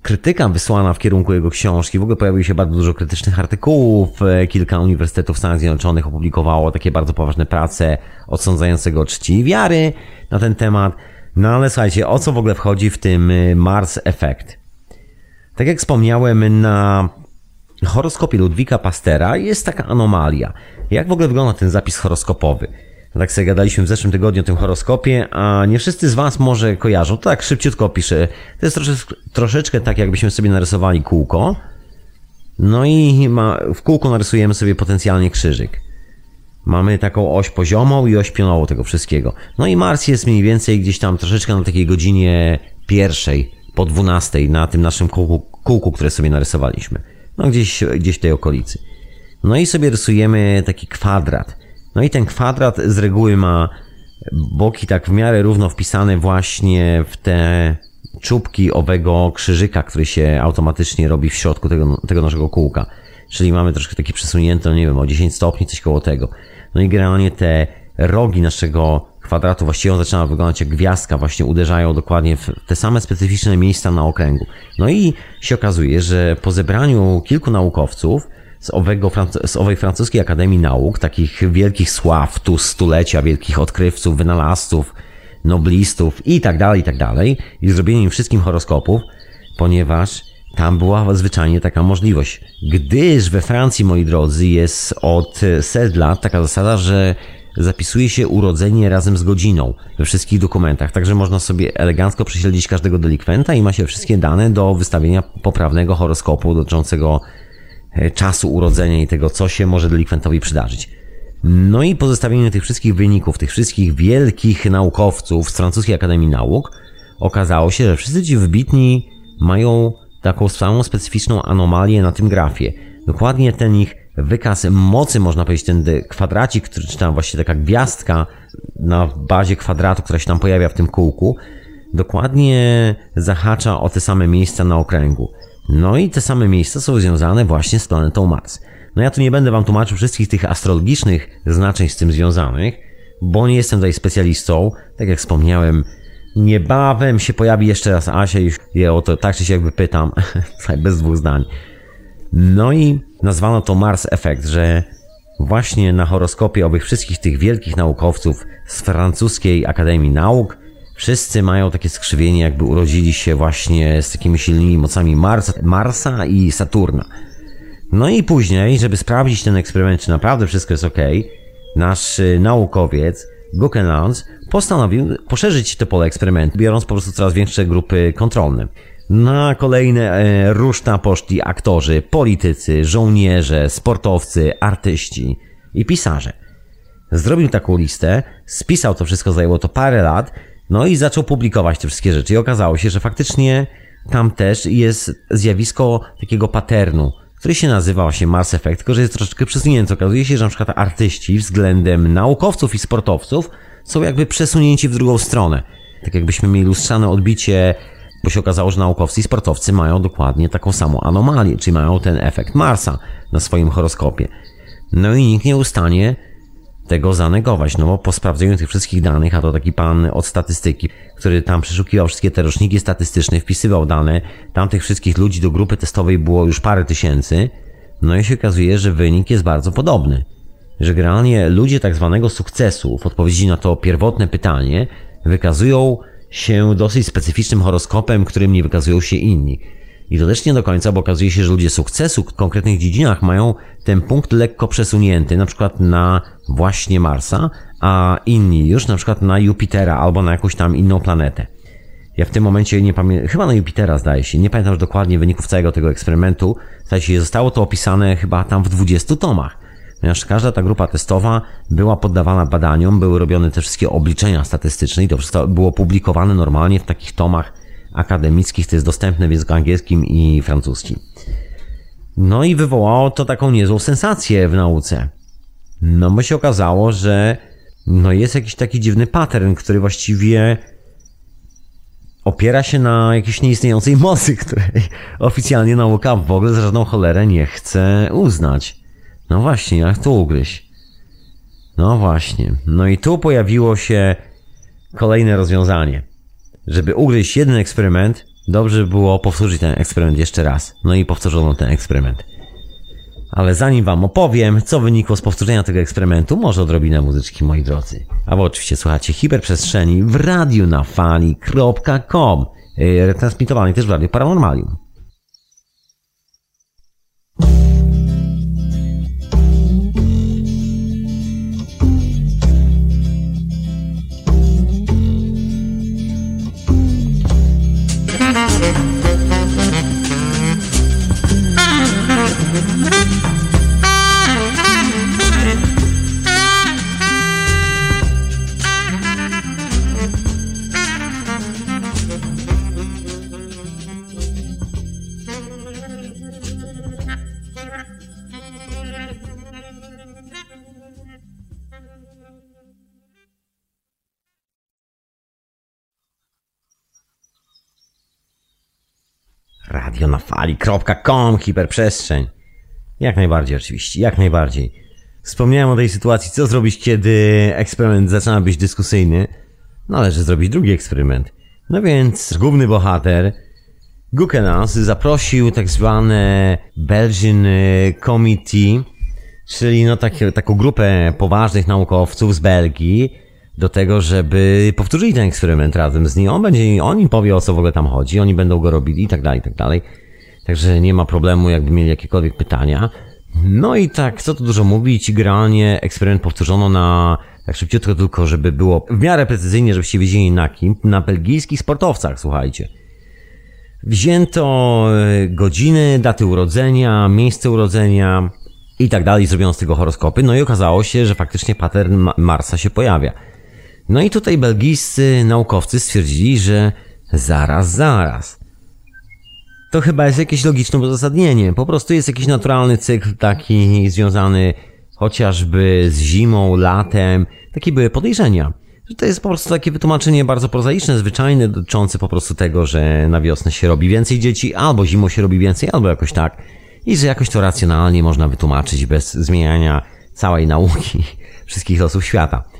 krytyka wysłana w kierunku jego książki. W ogóle pojawiło się bardzo dużo krytycznych artykułów. E, kilka uniwersytetów w Stanach Zjednoczonych opublikowało takie bardzo poważne prace odsądzającego czci i wiary na ten temat. No ale słuchajcie, o co w ogóle wchodzi w tym e, Mars Effect? Tak jak wspomniałem, na horoskopie Ludwika Pastera jest taka anomalia. Jak w ogóle wygląda ten zapis horoskopowy? Tak sobie gadaliśmy w zeszłym tygodniu o tym horoskopie, a nie wszyscy z Was może kojarzą. Tak szybciutko piszę. To jest troszeczkę, troszeczkę tak, jakbyśmy sobie narysowali kółko. No i ma, w kółku narysujemy sobie potencjalnie krzyżyk. Mamy taką oś poziomą i oś pionową tego wszystkiego. No i Mars jest mniej więcej gdzieś tam troszeczkę na takiej godzinie pierwszej, po dwunastej, na tym naszym kółku, kółku, które sobie narysowaliśmy. No gdzieś, gdzieś w tej okolicy. No i sobie rysujemy taki kwadrat. No i ten kwadrat z reguły ma boki tak w miarę równo wpisane właśnie w te czubki owego krzyżyka, który się automatycznie robi w środku tego, tego naszego kółka. Czyli mamy troszkę taki przesunięty, no nie wiem, o 10 stopni, coś koło tego. No i generalnie te rogi naszego kwadratu właściwie on zaczyna wyglądać jak gwiazdka, właśnie uderzają dokładnie w te same specyficzne miejsca na okręgu. No i się okazuje, że po zebraniu kilku naukowców z, owego, z owej francuskiej Akademii Nauk, takich wielkich sław, tu stulecia, wielkich odkrywców, wynalazców, noblistów i tak dalej, i tak dalej, i zrobienie im wszystkim horoskopów, ponieważ tam była zwyczajnie taka możliwość. Gdyż we Francji, moi drodzy, jest od set lat taka zasada, że zapisuje się urodzenie razem z godziną we wszystkich dokumentach, także można sobie elegancko prześledzić każdego delikwenta i ma się wszystkie dane do wystawienia poprawnego horoskopu dotyczącego czasu urodzenia i tego, co się może delikwentowi przydarzyć. No i po zestawieniu tych wszystkich wyników, tych wszystkich wielkich naukowców z Francuskiej Akademii Nauk, okazało się, że wszyscy ci wybitni mają taką samą specyficzną anomalię na tym grafie. Dokładnie ten ich wykaz mocy, można powiedzieć, ten kwadracik, czy tam właściwie taka gwiazdka na bazie kwadratu, która się tam pojawia w tym kółku, dokładnie zahacza o te same miejsca na okręgu. No i te same miejsca są związane właśnie z planetą Mars. No ja tu nie będę wam tłumaczył wszystkich tych astrologicznych znaczeń z tym związanych, bo nie jestem tutaj specjalistą. Tak jak wspomniałem, niebawem się pojawi jeszcze raz Asia i je o to tak czy siak wypytam, bez dwóch zdań. No i nazwano to Mars Effect, że właśnie na horoskopie owych wszystkich tych wielkich naukowców z francuskiej Akademii Nauk Wszyscy mają takie skrzywienie, jakby urodzili się właśnie z takimi silnymi mocami Marsa, Marsa i Saturna. No i później, żeby sprawdzić ten eksperyment, czy naprawdę wszystko jest ok, nasz y, naukowiec Gukenlands postanowił poszerzyć to pole eksperymentu, biorąc po prostu coraz większe grupy kontrolne. Na kolejne e, ruszta poszli aktorzy, politycy, żołnierze, sportowcy, artyści i pisarze. Zrobił taką listę, spisał to wszystko, zajęło to parę lat no i zaczął publikować te wszystkie rzeczy i okazało się, że faktycznie tam też jest zjawisko takiego paternu, który się nazywa właśnie Mars Effect, tylko że jest troszeczkę przesunięty. Okazuje się, że na przykład artyści względem naukowców i sportowców są jakby przesunięci w drugą stronę. Tak jakbyśmy mieli lustrzane odbicie, bo się okazało, że naukowcy i sportowcy mają dokładnie taką samą anomalię, czyli mają ten efekt Marsa na swoim horoskopie. No i nikt nie ustanie tego zanegować, no bo po sprawdzeniu tych wszystkich danych, a to taki pan od statystyki, który tam przeszukiwał wszystkie te roczniki statystyczne, wpisywał dane, tam tych wszystkich ludzi do grupy testowej było już parę tysięcy, no i się okazuje, że wynik jest bardzo podobny. Że generalnie ludzie tak zwanego sukcesu w odpowiedzi na to pierwotne pytanie wykazują się dosyć specyficznym horoskopem, którym nie wykazują się inni. I to nie do końca, bo okazuje się, że ludzie sukcesu w konkretnych dziedzinach mają ten punkt lekko przesunięty, na przykład na właśnie Marsa, a inni już na przykład na Jupitera albo na jakąś tam inną planetę. Ja w tym momencie nie pamiętam, chyba na Jupitera zdaje się, nie pamiętam już dokładnie wyników całego tego eksperymentu. Zdaje się, zostało to opisane chyba tam w 20 tomach. Ponieważ każda ta grupa testowa była poddawana badaniom, były robione te wszystkie obliczenia statystyczne i to wszystko było publikowane normalnie w takich tomach akademickich, to jest dostępne w języku angielskim i francuskim. No i wywołało to taką niezłą sensację w nauce. No bo się okazało, że no jest jakiś taki dziwny pattern, który właściwie opiera się na jakiejś nieistniejącej mocy, której oficjalnie nauka w ogóle za żadną cholerę nie chce uznać. No właśnie, jak to ugryźć? No właśnie. No i tu pojawiło się kolejne rozwiązanie. Żeby ugryźć jeden eksperyment, dobrze było powtórzyć ten eksperyment jeszcze raz. No i powtórzono ten eksperyment. Ale zanim wam opowiem, co wynikło z powtórzenia tego eksperymentu, może odrobinę muzyczki, moi drodzy. A wy oczywiście słuchacie hiperprzestrzeni w radiu na fali.com, yy, retransmitowanej też w Radiu Paranormalium. radionafali.com, hiperprzestrzeń. Jak najbardziej oczywiście, jak najbardziej. Wspomniałem o tej sytuacji, co zrobić, kiedy eksperyment zaczyna być dyskusyjny. Należy zrobić drugi eksperyment. No więc główny bohater, Gukenas, zaprosił tak zwane Belgian Committee, czyli no tak, taką grupę poważnych naukowców z Belgii, do tego, żeby powtórzyli ten eksperyment razem z nim. On będzie, on im powie o co w ogóle tam chodzi, oni będą go robili i tak dalej, i tak dalej. Także nie ma problemu, jakby mieli jakiekolwiek pytania. No i tak, co tu dużo mówić, generalnie eksperyment powtórzono na tak szybciutko tylko, żeby było w miarę precyzyjnie, żebyście wiedzieli na kim, na belgijskich sportowcach, słuchajcie. Wzięto e, godziny, daty urodzenia, miejsce urodzenia i tak dalej, zrobiono z tego horoskopy, no i okazało się, że faktycznie pattern Marsa się pojawia. No i tutaj belgijscy naukowcy stwierdzili, że zaraz, zaraz. To chyba jest jakieś logiczne uzasadnienie. Po prostu jest jakiś naturalny cykl taki związany chociażby z zimą, latem. Takie były podejrzenia. To jest po prostu takie wytłumaczenie bardzo prozaiczne, zwyczajne, dotyczące po prostu tego, że na wiosnę się robi więcej dzieci, albo zimą się robi więcej, albo jakoś tak. I że jakoś to racjonalnie można wytłumaczyć bez zmieniania całej nauki wszystkich losów świata.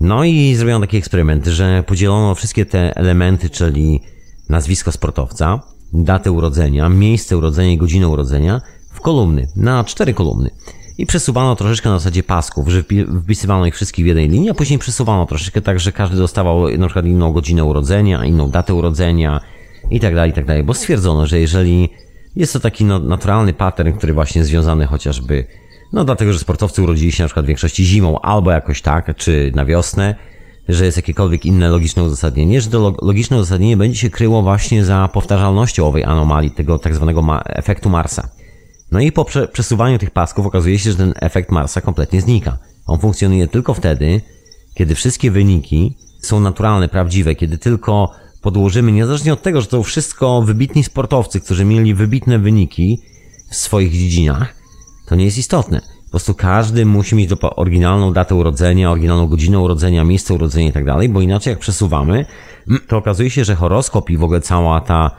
No i zrobiono taki eksperyment, że podzielono wszystkie te elementy, czyli nazwisko sportowca, datę urodzenia, miejsce urodzenia i godzinę urodzenia w kolumny, na cztery kolumny. I przesuwano troszeczkę na zasadzie pasków, że wpisywano ich wszystkich w jednej linii, a później przesuwano troszeczkę tak, że każdy dostawał na przykład inną godzinę urodzenia, inną datę urodzenia i tak dalej, i tak dalej. Bo stwierdzono, że jeżeli jest to taki naturalny pattern, który właśnie związany chociażby no dlatego, że sportowcy urodzili się na przykład w większości zimą albo jakoś tak, czy na wiosnę, że jest jakiekolwiek inne logiczne uzasadnienie, że to logiczne uzasadnienie będzie się kryło właśnie za powtarzalnością owej anomalii, tego tak zwanego ma efektu Marsa. No i po prze przesuwaniu tych pasków okazuje się, że ten efekt Marsa kompletnie znika. On funkcjonuje tylko wtedy, kiedy wszystkie wyniki są naturalne, prawdziwe, kiedy tylko podłożymy, niezależnie od tego, że to wszystko wybitni sportowcy, którzy mieli wybitne wyniki w swoich dziedzinach, to nie jest istotne. Po prostu każdy musi mieć oryginalną datę urodzenia, oryginalną godzinę urodzenia, miejsce urodzenia i tak dalej, bo inaczej jak przesuwamy, to okazuje się, że horoskop i w ogóle cała ta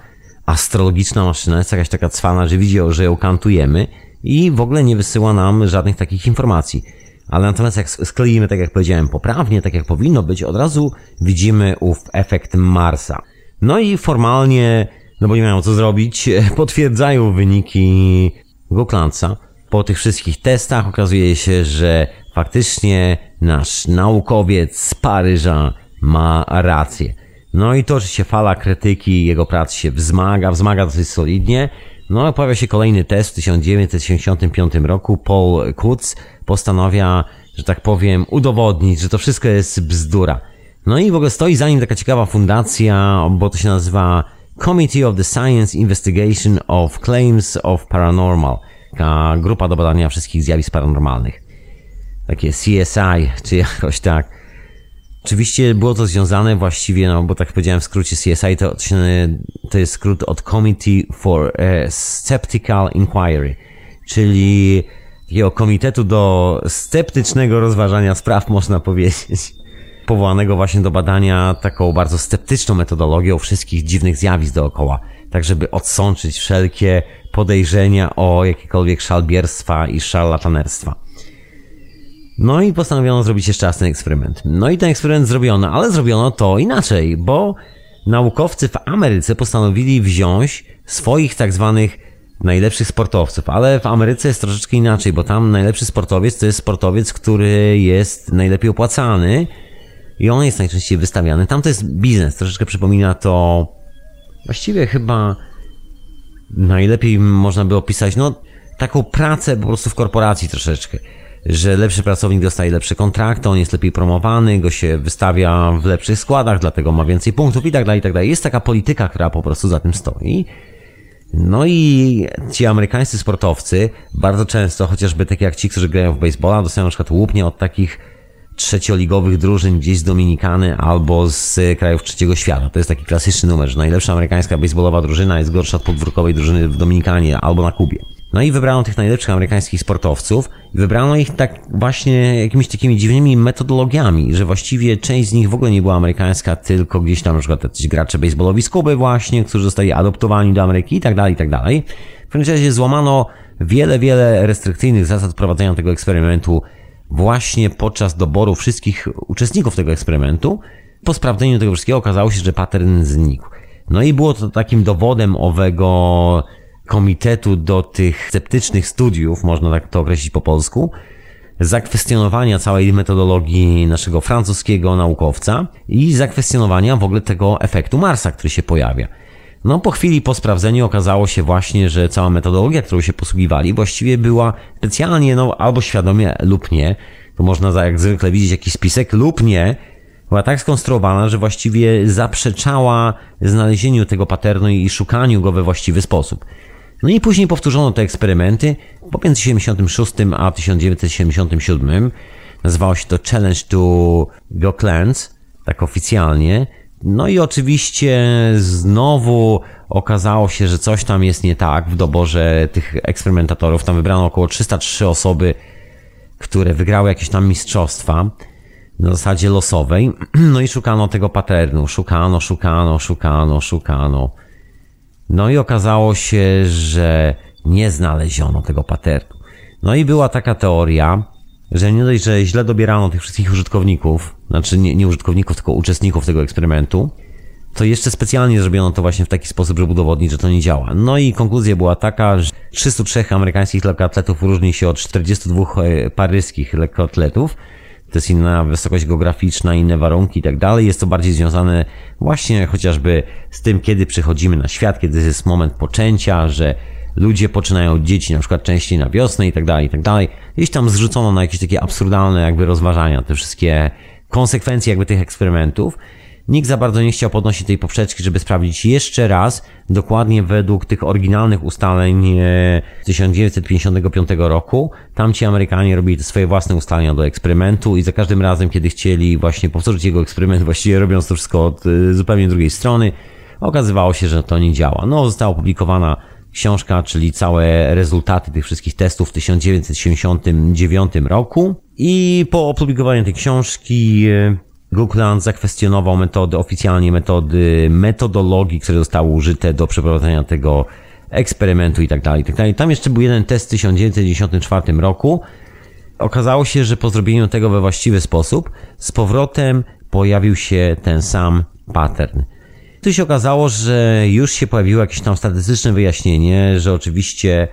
astrologiczna maszyna jest jakaś taka cwana, że widzi, że ją kantujemy i w ogóle nie wysyła nam żadnych takich informacji. Ale natomiast jak skleimy, tak jak powiedziałem, poprawnie, tak jak powinno być, od razu widzimy ów efekt Marsa. No i formalnie, no bo nie mają co zrobić, potwierdzają wyniki Googlansa, po tych wszystkich testach okazuje się, że faktycznie nasz naukowiec z Paryża ma rację. No i to oczywiście fala krytyki jego prac się wzmaga, wzmaga dosyć solidnie. No pojawia się kolejny test w 1975 roku. Paul Kutz postanawia, że tak powiem, udowodnić, że to wszystko jest bzdura. No i w ogóle stoi za nim taka ciekawa fundacja, bo to się nazywa Committee of the Science Investigation of Claims of Paranormal. Taka grupa do badania wszystkich zjawisk paranormalnych. Takie CSI, czy jakoś tak. Oczywiście było to związane właściwie, no bo tak powiedziałem w skrócie CSI, to, to jest skrót od Committee for Skeptical Inquiry, czyli takiego komitetu do sceptycznego rozważania spraw, można powiedzieć. Powołanego właśnie do badania taką bardzo sceptyczną metodologią wszystkich dziwnych zjawisk dookoła, tak żeby odsączyć wszelkie podejrzenia o jakiekolwiek szalbierstwa i szarlatanerstwa. No i postanowiono zrobić jeszcze raz ten eksperyment. No i ten eksperyment zrobiono, ale zrobiono to inaczej, bo naukowcy w Ameryce postanowili wziąć swoich tak zwanych najlepszych sportowców, ale w Ameryce jest troszeczkę inaczej, bo tam najlepszy sportowiec to jest sportowiec, który jest najlepiej opłacany i on jest najczęściej wystawiany. Tam to jest biznes, troszeczkę przypomina to właściwie chyba najlepiej można by opisać, no taką pracę po prostu w korporacji troszeczkę że lepszy pracownik dostaje lepsze kontrakty, on jest lepiej promowany, go się wystawia w lepszych składach, dlatego ma więcej punktów i tak dalej, i tak dalej. Jest taka polityka, która po prostu za tym stoi. No i ci amerykańscy sportowcy bardzo często, chociażby tak jak ci, którzy grają w baseballa, dostają na przykład łupnie od takich trzecioligowych drużyn gdzieś z Dominikany albo z krajów trzeciego świata. To jest taki klasyczny numer, że najlepsza amerykańska baseballowa drużyna jest gorsza od podwórkowej drużyny w Dominikanie albo na Kubie. No i wybrano tych najlepszych amerykańskich sportowców i wybrano ich tak właśnie jakimiś takimi dziwnymi metodologiami, że właściwie część z nich w ogóle nie była amerykańska, tylko gdzieś tam na przykład jacyś gracze baseballowi z Kuby właśnie, którzy zostali adoptowani do Ameryki i tak dalej, i tak dalej. W każdym razie złamano wiele, wiele restrykcyjnych zasad prowadzenia tego eksperymentu właśnie podczas doboru wszystkich uczestników tego eksperymentu. Po sprawdzeniu tego wszystkiego okazało się, że pattern znikł. No i było to takim dowodem owego komitetu do tych sceptycznych studiów, można tak to określić po polsku, zakwestionowania całej metodologii naszego francuskiego naukowca i zakwestionowania w ogóle tego efektu Marsa, który się pojawia. No, po chwili po sprawdzeniu okazało się właśnie, że cała metodologia, którą się posługiwali, właściwie była specjalnie, no, albo świadomie lub nie, to można jak zwykle widzieć jakiś spisek, lub nie, była tak skonstruowana, że właściwie zaprzeczała znalezieniu tego paternu i szukaniu go we właściwy sposób. No i później powtórzono te eksperymenty pomiędzy 1976 a 1977. Nazywało się to Challenge to Go Clans, tak oficjalnie. No i oczywiście znowu okazało się, że coś tam jest nie tak w doborze tych eksperymentatorów. Tam wybrano około 303 osoby, które wygrały jakieś tam mistrzostwa na zasadzie losowej. No i szukano tego paternu. Szukano, szukano, szukano, szukano. No i okazało się, że nie znaleziono tego paternu. No i była taka teoria, że nie dość, że źle dobierano tych wszystkich użytkowników, znaczy nie, nie użytkowników, tylko uczestników tego eksperymentu, to jeszcze specjalnie zrobiono to właśnie w taki sposób, żeby udowodnić, że to nie działa. No i konkluzja była taka, że 303 amerykańskich lekkoatletów różni się od 42 e, paryskich lekkoatletów, to jest inna wysokość geograficzna, inne warunki i tak dalej. Jest to bardziej związane właśnie chociażby z tym, kiedy przychodzimy na świat, kiedy jest moment poczęcia, że ludzie poczynają dzieci na przykład częściej na wiosnę i tak dalej, i tak dalej. Gdzieś tam zrzucono na jakieś takie absurdalne jakby rozważania, te wszystkie konsekwencje jakby tych eksperymentów. Nikt za bardzo nie chciał podnosić tej poprzeczki, żeby sprawdzić jeszcze raz, dokładnie według tych oryginalnych ustaleń 1955 e, roku. Tam ci Amerykanie robili swoje własne ustalenia do eksperymentu i za każdym razem, kiedy chcieli właśnie powtórzyć jego eksperyment, właściwie robiąc to wszystko od e, zupełnie drugiej strony, okazywało się, że to nie działa. No, została opublikowana książka, czyli całe rezultaty tych wszystkich testów w 1979 roku i po opublikowaniu tej książki e, Googleland zakwestionował metody, oficjalnie metody, metodologii, które zostały użyte do przeprowadzenia tego eksperymentu i tak dalej, i tak dalej. Tam jeszcze był jeden test w 1994 roku. Okazało się, że po zrobieniu tego we właściwy sposób, z powrotem pojawił się ten sam pattern. Tu się okazało, że już się pojawiło jakieś tam statystyczne wyjaśnienie, że oczywiście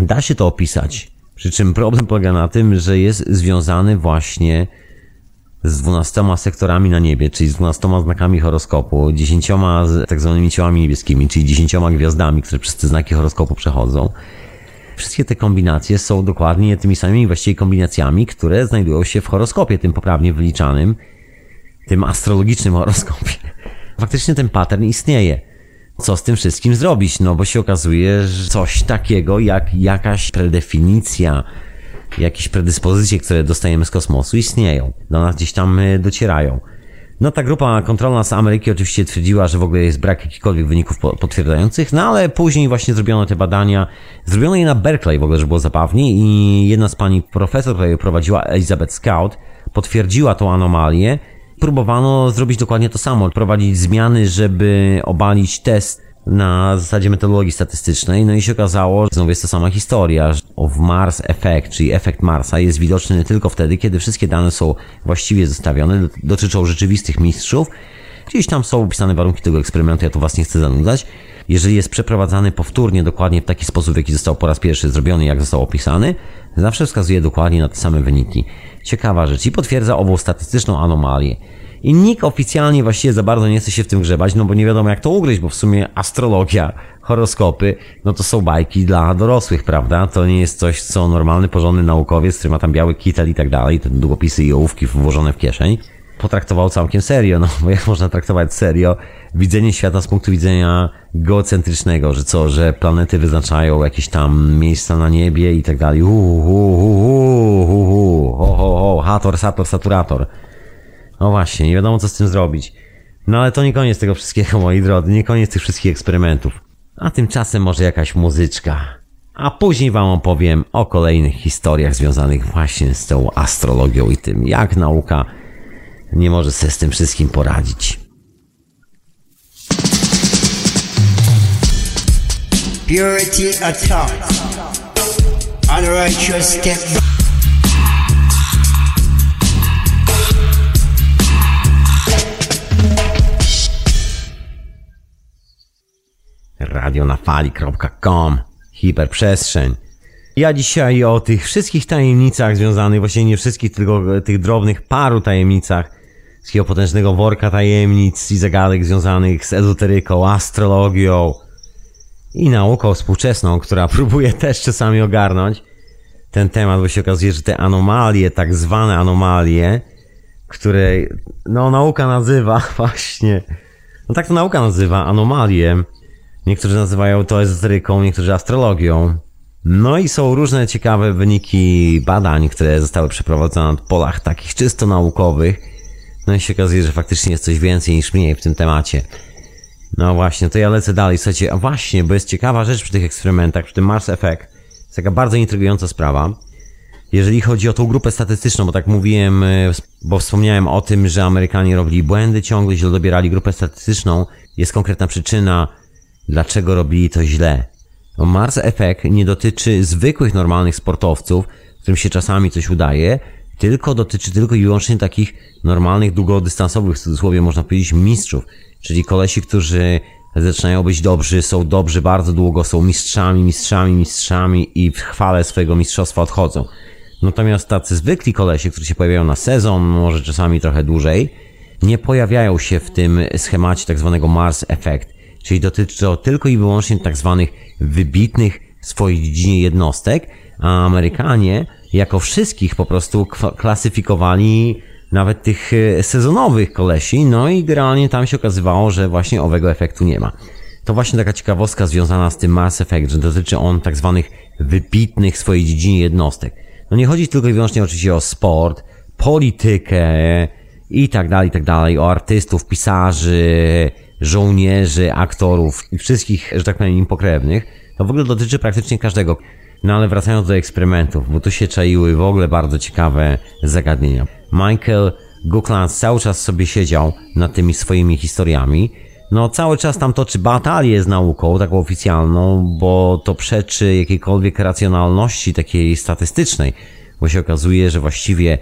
da się to opisać. Przy czym problem polega na tym, że jest związany właśnie z dwunastoma sektorami na niebie, czyli z dwunastoma znakami horoskopu, dziesięcioma tak zwanymi ciałami niebieskimi, czyli dziesięcioma gwiazdami, które przez te znaki horoskopu przechodzą. Wszystkie te kombinacje są dokładnie tymi samymi właściwie kombinacjami, które znajdują się w horoskopie, tym poprawnie wyliczanym, tym astrologicznym horoskopie. Faktycznie ten pattern istnieje. Co z tym wszystkim zrobić? No bo się okazuje, że coś takiego jak jakaś predefinicja, jakieś predyspozycje, które dostajemy z kosmosu istnieją. Do nas gdzieś tam y, docierają. No ta grupa kontrolna z Ameryki oczywiście twierdziła, że w ogóle jest brak jakichkolwiek wyników potwierdzających, no ale później właśnie zrobiono te badania, zrobiono je na Berkeley w ogóle, żeby było zabawnie i jedna z pani profesor, która je prowadziła, Elizabeth Scout, potwierdziła tą anomalię. Próbowano zrobić dokładnie to samo, prowadzić zmiany, żeby obalić test na zasadzie metodologii statystycznej, no i się okazało, że znowu jest to sama historia, że w Mars Effect, czyli efekt Marsa jest widoczny tylko wtedy, kiedy wszystkie dane są właściwie zestawione, dotyczą rzeczywistych mistrzów, gdzieś tam są opisane warunki tego eksperymentu, ja tu was nie chcę zanudzać, jeżeli jest przeprowadzany powtórnie, dokładnie w taki sposób, w jaki został po raz pierwszy zrobiony, jak został opisany, zawsze wskazuje dokładnie na te same wyniki. Ciekawa rzecz i potwierdza ową statystyczną anomalię. I nikt oficjalnie właściwie za bardzo nie chce się w tym grzebać, no bo nie wiadomo jak to ugryźć, bo w sumie astrologia, horoskopy, no to są bajki dla dorosłych, prawda? To nie jest coś, co normalny, porządny naukowiec, który ma tam biały kitel i tak dalej, te długopisy i ołówki włożone w kieszeń, potraktował całkiem serio, no bo jak można traktować serio widzenie świata z punktu widzenia geocentrycznego, że co, że planety wyznaczają jakieś tam miejsca na niebie i tak dalej, ho, ho, ho, hator, sator, saturator. No właśnie, nie wiadomo co z tym zrobić. No ale to nie koniec tego wszystkiego, moi drodzy, nie koniec tych wszystkich eksperymentów. A tymczasem może jakaś muzyczka. A później wam opowiem o kolejnych historiach związanych właśnie z tą astrologią i tym, jak nauka nie może sobie z tym wszystkim poradzić. Purity attack. Unrighteous step radionafali.com Hiperprzestrzeń. Ja dzisiaj o tych wszystkich tajemnicach związanych, właśnie nie wszystkich, tylko tych drobnych paru tajemnicach z takiego potężnego worka tajemnic i zagadek związanych z ezoteryką, astrologią i nauką współczesną, która próbuje też czasami ogarnąć ten temat, bo się okazuje, że te anomalie, tak zwane anomalie, które no nauka nazywa właśnie, no tak to nauka nazywa, anomalie, Niektórzy nazywają to ezoteryką, niektórzy astrologią. No i są różne ciekawe wyniki badań, które zostały przeprowadzone na polach takich czysto naukowych. No i się okazuje, że faktycznie jest coś więcej niż mniej w tym temacie. No właśnie, to ja lecę dalej. Słuchajcie, a właśnie, bo jest ciekawa rzecz przy tych eksperymentach, przy tym Mars Effect. Jest taka bardzo intrygująca sprawa. Jeżeli chodzi o tą grupę statystyczną, bo tak mówiłem, e, bo wspomniałem o tym, że Amerykanie robili błędy ciągle, źle dobierali grupę statystyczną, jest konkretna przyczyna, Dlaczego robili to źle? Mars Effect nie dotyczy zwykłych, normalnych sportowców, którym się czasami coś udaje, tylko dotyczy tylko i wyłącznie takich normalnych, długodystansowych, w cudzysłowie można powiedzieć, mistrzów. Czyli kolesi, którzy zaczynają być dobrzy, są dobrzy bardzo długo, są mistrzami, mistrzami, mistrzami i w chwale swojego mistrzostwa odchodzą. Natomiast tacy zwykli kolesi, którzy się pojawiają na sezon, może czasami trochę dłużej, nie pojawiają się w tym schemacie tak zwanego Mars Effect czyli dotyczy to tylko i wyłącznie tak zwanych wybitnych w swojej dziedzinie jednostek, a Amerykanie jako wszystkich po prostu klasyfikowali nawet tych e, sezonowych kolesi, no i generalnie tam się okazywało, że właśnie owego efektu nie ma. To właśnie taka ciekawostka związana z tym Mass Effect, że dotyczy on tak zwanych wybitnych w swojej dziedzinie jednostek. No nie chodzi tylko i wyłącznie oczywiście o sport, politykę i tak dalej, i tak dalej, o artystów, pisarzy, żołnierzy, aktorów i wszystkich, że tak powiem, im pokrewnych, to w ogóle dotyczy praktycznie każdego. No ale wracając do eksperymentów, bo tu się czaiły w ogóle bardzo ciekawe zagadnienia. Michael Gukland cały czas sobie siedział nad tymi swoimi historiami. No cały czas tam toczy batalię z nauką, taką oficjalną, bo to przeczy jakiejkolwiek racjonalności takiej statystycznej, bo się okazuje, że właściwie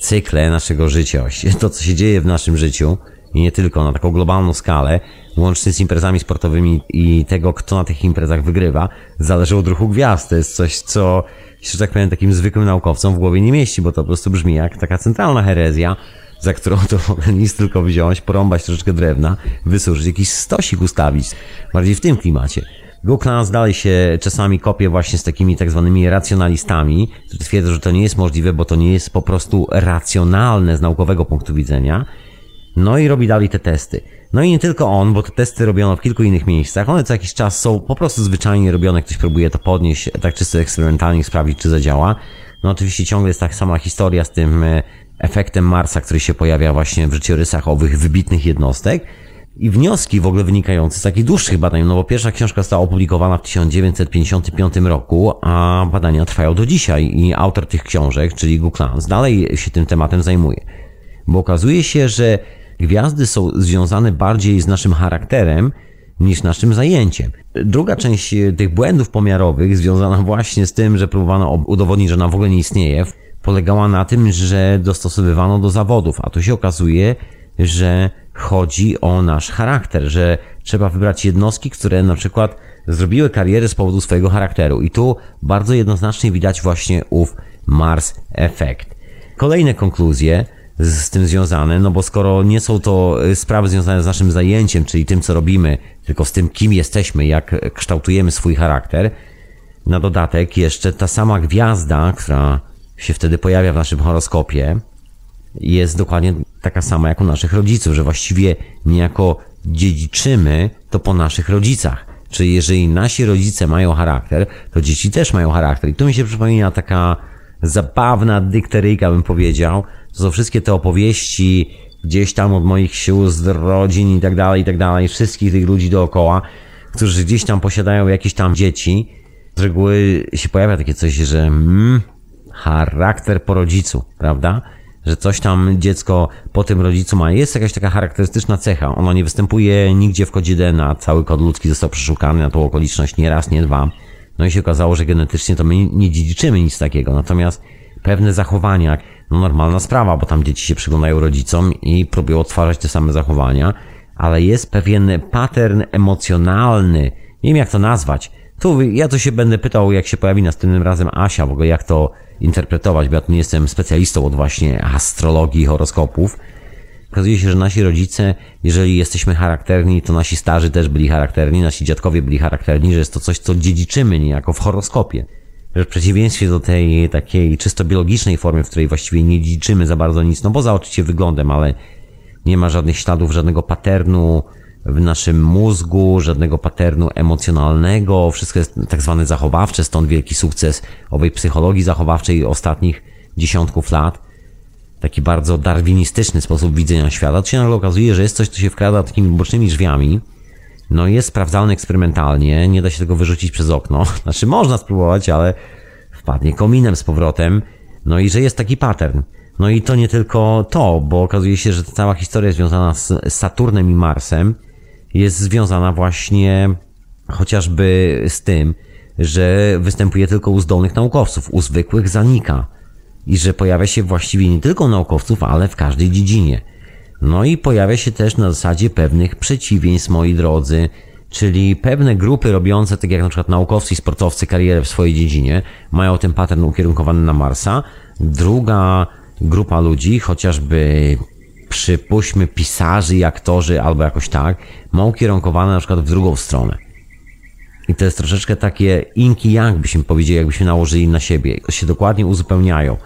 cykle naszego życia, to co się dzieje w naszym życiu, i nie tylko, na taką globalną skalę, łącznie z imprezami sportowymi i tego, kto na tych imprezach wygrywa, zależy od ruchu gwiazd. To jest coś, co że tak powiem, takim zwykłym naukowcom w głowie nie mieści, bo to po prostu brzmi jak taka centralna herezja, za którą to nic tylko wziąć, porąbać troszeczkę drewna, wysuszyć, jakiś stosik ustawić, bardziej w tym klimacie. Google dalej się czasami kopie właśnie z takimi tak zwanymi racjonalistami, którzy twierdzą, że to nie jest możliwe, bo to nie jest po prostu racjonalne z naukowego punktu widzenia. No i robi dalej te testy. No i nie tylko on, bo te testy robiono w kilku innych miejscach. One co jakiś czas są po prostu zwyczajnie robione. Ktoś próbuje to podnieść, tak czysto eksperymentalnie sprawdzić, czy zadziała. No oczywiście ciągle jest tak sama historia z tym e, efektem Marsa, który się pojawia właśnie w życiorysach owych wybitnych jednostek. I wnioski w ogóle wynikające z takich dłuższych badań, no bo pierwsza książka została opublikowana w 1955 roku, a badania trwają do dzisiaj i autor tych książek, czyli Google dalej się tym tematem zajmuje. Bo okazuje się, że Gwiazdy są związane bardziej z naszym charakterem niż naszym zajęciem. Druga część e, tych błędów pomiarowych, związana właśnie z tym, że próbowano udowodnić, że ona w ogóle nie istnieje, polegała na tym, że dostosowywano do zawodów, a tu się okazuje, że chodzi o nasz charakter, że trzeba wybrać jednostki, które na przykład zrobiły karierę z powodu swojego charakteru. I tu bardzo jednoznacznie widać właśnie ów Mars efekt. Kolejne konkluzje z tym związane, no bo skoro nie są to y, sprawy związane z naszym zajęciem, czyli tym, co robimy, tylko z tym, kim jesteśmy, jak kształtujemy swój charakter, na dodatek jeszcze ta sama gwiazda, która się wtedy pojawia w naszym horoskopie, jest dokładnie taka sama jak u naszych rodziców, że właściwie niejako dziedziczymy to po naszych rodzicach. Czyli jeżeli nasi rodzice mają charakter, to dzieci też mają charakter. I tu mi się przypomina taka zabawna dykteryjka, bym powiedział, to są wszystkie te opowieści gdzieś tam od moich sióstr, rodzin i tak dalej, i tak dalej, wszystkich tych ludzi dookoła, którzy gdzieś tam posiadają jakieś tam dzieci. Z reguły się pojawia takie coś, że mm, charakter po rodzicu, prawda? Że coś tam dziecko po tym rodzicu ma. Jest jakaś taka charakterystyczna cecha. Ono nie występuje nigdzie w kodzie DNA. Cały kod ludzki został przeszukany na tą okoliczność nie raz, nie dwa. No i się okazało, że genetycznie to my nie dziedziczymy nic takiego. Natomiast pewne zachowania, no normalna sprawa, bo tam dzieci się przyglądają rodzicom i próbują odtwarzać te same zachowania, ale jest pewien pattern emocjonalny, nie wiem jak to nazwać. Tu ja to się będę pytał, jak się pojawi następnym razem Asia, w ogóle jak to interpretować, bo ja tu nie jestem specjalistą od właśnie astrologii, horoskopów. Okazuje się, że nasi rodzice, jeżeli jesteśmy charakterni, to nasi starzy też byli charakterni, nasi dziadkowie byli charakterni, że jest to coś, co dziedziczymy niejako w horoskopie że w przeciwieństwie do tej takiej czysto biologicznej formy, w której właściwie nie liczymy za bardzo nic, no poza oczywiście wyglądem, ale nie ma żadnych śladów, żadnego paternu w naszym mózgu, żadnego paternu emocjonalnego, wszystko jest tak zwane zachowawcze, stąd wielki sukces owej psychologii zachowawczej ostatnich dziesiątków lat. Taki bardzo darwinistyczny sposób widzenia świata. To się nagle okazuje, że jest coś, co się wkrada takimi bocznymi drzwiami, no jest sprawdzalny eksperymentalnie, nie da się tego wyrzucić przez okno. Znaczy można spróbować, ale wpadnie kominem z powrotem. No i że jest taki pattern. No i to nie tylko to, bo okazuje się, że ta cała historia związana z Saturnem i Marsem jest związana właśnie chociażby z tym, że występuje tylko u zdolnych naukowców, u zwykłych zanika. I że pojawia się właściwie nie tylko u naukowców, ale w każdej dziedzinie. No i pojawia się też na zasadzie pewnych przeciwieństw, moi drodzy, czyli pewne grupy robiące, tak jak na przykład naukowcy i sportowcy, karierę w swojej dziedzinie, mają ten pattern ukierunkowany na Marsa. Druga grupa ludzi, chociażby przypuśćmy pisarzy i aktorzy albo jakoś tak, ma ukierunkowane na przykład w drugą stronę. I to jest troszeczkę takie inki yang, byśmy powiedzieli, jakbyśmy nałożyli na siebie. się dokładnie uzupełniają.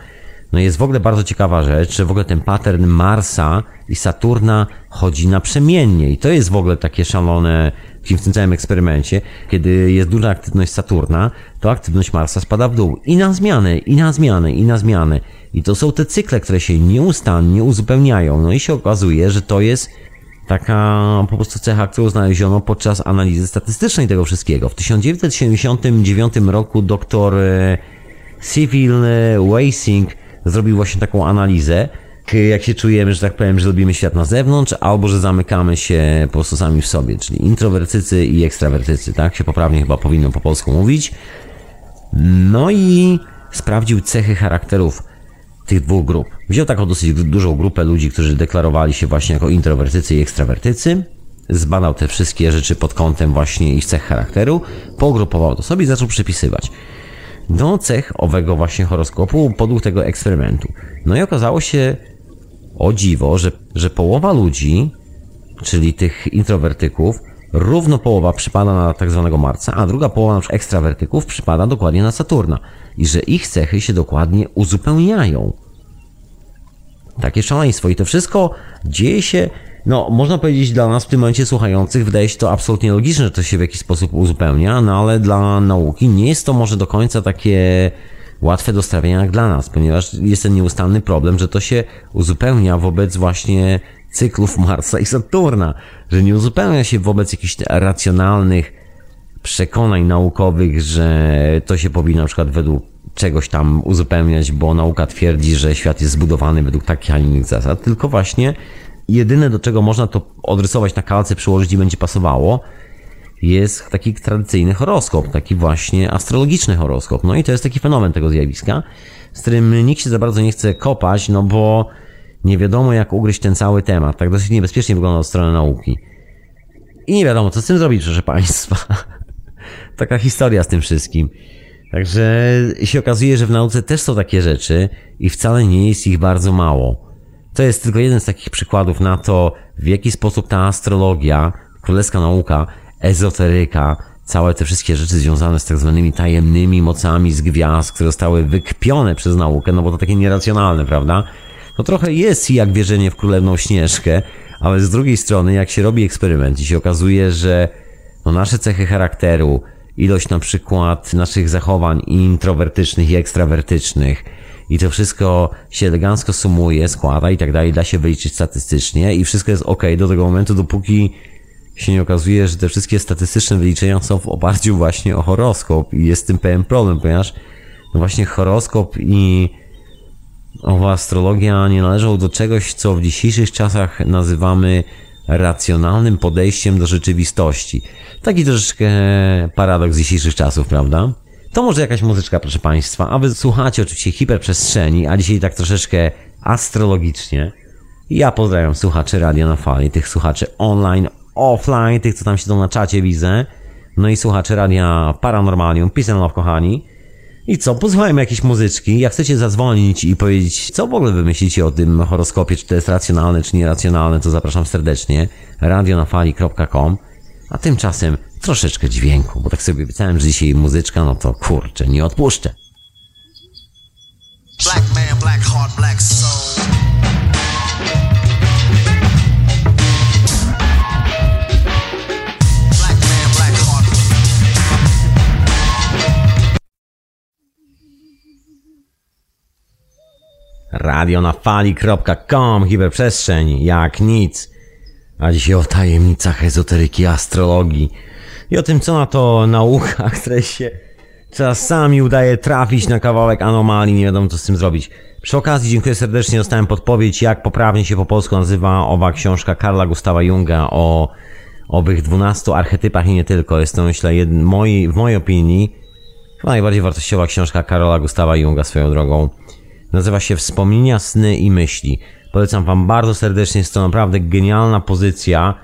No jest w ogóle bardzo ciekawa rzecz, że w ogóle ten pattern Marsa i Saturna chodzi naprzemiennie i to jest w ogóle takie szalone w tym całym eksperymencie, kiedy jest duża aktywność Saturna, to aktywność Marsa spada w dół. I na zmianę, i na zmianę, i na zmianę. I to są te cykle, które się nieustannie uzupełniają. No i się okazuje, że to jest taka po prostu cecha, którą znaleziono podczas analizy statystycznej tego wszystkiego. W 1979 roku dr Civil Wasing zrobił właśnie taką analizę, jak się czujemy, że tak powiem, że lubimy świat na zewnątrz, albo że zamykamy się po prostu sami w sobie, czyli introwertycy i ekstrawertycy, tak się poprawnie chyba powinno po polsku mówić. No i sprawdził cechy charakterów tych dwóch grup. Wziął taką dosyć dużą grupę ludzi, którzy deklarowali się właśnie jako introwertycy i ekstrawertycy, zbadał te wszystkie rzeczy pod kątem właśnie ich cech charakteru, pogrupował to sobie i zaczął przypisywać do cech owego właśnie horoskopu podług tego eksperymentu. No i okazało się, o dziwo, że, że połowa ludzi, czyli tych introwertyków, równo połowa przypada na tak zwanego Marsa, a druga połowa na przykład ekstrawertyków przypada dokładnie na Saturna. I że ich cechy się dokładnie uzupełniają. Takie szaleństwo. I to wszystko dzieje się, no można powiedzieć dla nas w tym momencie słuchających, wydaje się to absolutnie logiczne, że to się w jakiś sposób uzupełnia, no ale dla nauki nie jest to może do końca takie łatwe do strawienia jak dla nas, ponieważ jest ten nieustanny problem, że to się uzupełnia wobec właśnie cyklów Marsa i Saturna, że nie uzupełnia się wobec jakichś racjonalnych przekonań naukowych, że to się powinno na przykład według czegoś tam uzupełniać, bo nauka twierdzi, że świat jest zbudowany według takich, a innych zasad, tylko właśnie jedyne do czego można to odrysować na kalce, przyłożyć i będzie pasowało, jest taki tradycyjny horoskop, taki właśnie astrologiczny horoskop. No i to jest taki fenomen tego zjawiska, z którym nikt się za bardzo nie chce kopać, no bo nie wiadomo jak ugryźć ten cały temat. Tak dosyć niebezpiecznie wygląda od strony nauki. I nie wiadomo, co z tym zrobić, proszę Państwa. Taka historia z tym wszystkim. Także się okazuje, że w nauce też są takie rzeczy i wcale nie jest ich bardzo mało. To jest tylko jeden z takich przykładów na to, w jaki sposób ta astrologia, królewska nauka, ezoteryka, całe te wszystkie rzeczy związane z tak zwanymi tajemnymi mocami z gwiazd, które zostały wykpione przez naukę, no bo to takie nieracjonalne, prawda? To trochę jest jak wierzenie w królewną Śnieżkę, ale z drugiej strony, jak się robi eksperyment i się okazuje, że no nasze cechy charakteru, ilość na przykład naszych zachowań introwertycznych i ekstrawertycznych i to wszystko się elegancko sumuje, składa i tak dalej, da się wyliczyć statystycznie i wszystko jest ok do tego momentu, dopóki się nie okazuje, że te wszystkie statystyczne wyliczenia są w oparciu właśnie o horoskop i jest z tym pewien problem, ponieważ no właśnie horoskop i owa astrologia nie należą do czegoś, co w dzisiejszych czasach nazywamy racjonalnym podejściem do rzeczywistości. Taki troszeczkę paradoks dzisiejszych czasów, prawda? To może jakaś muzyczka, proszę Państwa, a Wy słuchacie oczywiście hiperprzestrzeni, a dzisiaj tak troszeczkę astrologicznie. Ja pozdrawiam słuchaczy Radia na Fali, tych słuchaczy online, offline, tych co tam siedzą na czacie widzę, no i słuchaczy Radia Paranormalium, Peace and Love, kochani. I co, posłuchajmy jakieś muzyczki. Jak chcecie zadzwonić i powiedzieć, co w ogóle wy myślicie o tym horoskopie, czy to jest racjonalne, czy nieracjonalne, to zapraszam serdecznie. radionafali.com A tymczasem troszeczkę dźwięku, bo tak sobie obiecałem, że dzisiaj muzyczka, no to kurczę, nie odpuszczę. Black man, black heart, black soul. Radio na hiperprzestrzeń, jak nic. A dzisiaj o tajemnicach ezoteryki, astrologii i o tym, co na to nauka, które się czasami udaje trafić na kawałek anomalii, nie wiadomo co z tym zrobić. Przy okazji dziękuję serdecznie, dostałem podpowiedź, jak poprawnie się po polsku nazywa owa książka Karla Gustawa Junga o owych dwunastu archetypach i nie tylko. Jest to, myślę, moi, w mojej opinii chyba najbardziej wartościowa książka Karola Gustawa Junga swoją drogą. Nazywa się Wspomnienia, sny i myśli. Polecam Wam bardzo serdecznie, jest to naprawdę genialna pozycja.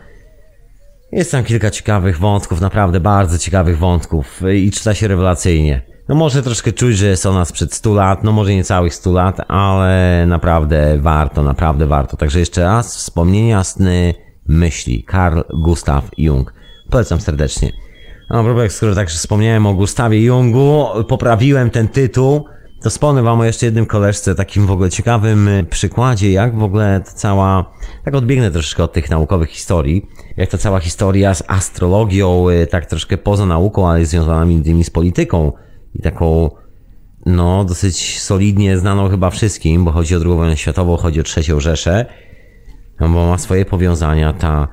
Jest tam kilka ciekawych wątków, naprawdę bardzo ciekawych wątków i czyta się rewelacyjnie. No może troszkę czuć, że jest ona sprzed 100 lat, no może nie całych 100 lat, ale naprawdę warto, naprawdę warto. Także jeszcze raz, wspomnienia, sny, myśli. Carl Gustav Jung. Polecam serdecznie. No, Robek, skoro tak wspomniałem o Gustawie Jungu, poprawiłem ten tytuł. To wspomnę wam o jeszcze jednym koleżce, takim w ogóle ciekawym y, przykładzie, jak w ogóle ta cała, tak odbiegnę troszeczkę od tych naukowych historii, jak ta cała historia z astrologią, y, tak troszkę poza nauką, ale związana między innymi z polityką i taką, no, dosyć solidnie znaną chyba wszystkim, bo chodzi o II wojnę światową, chodzi o trzecią Rzeszę, no, bo ma swoje powiązania, ta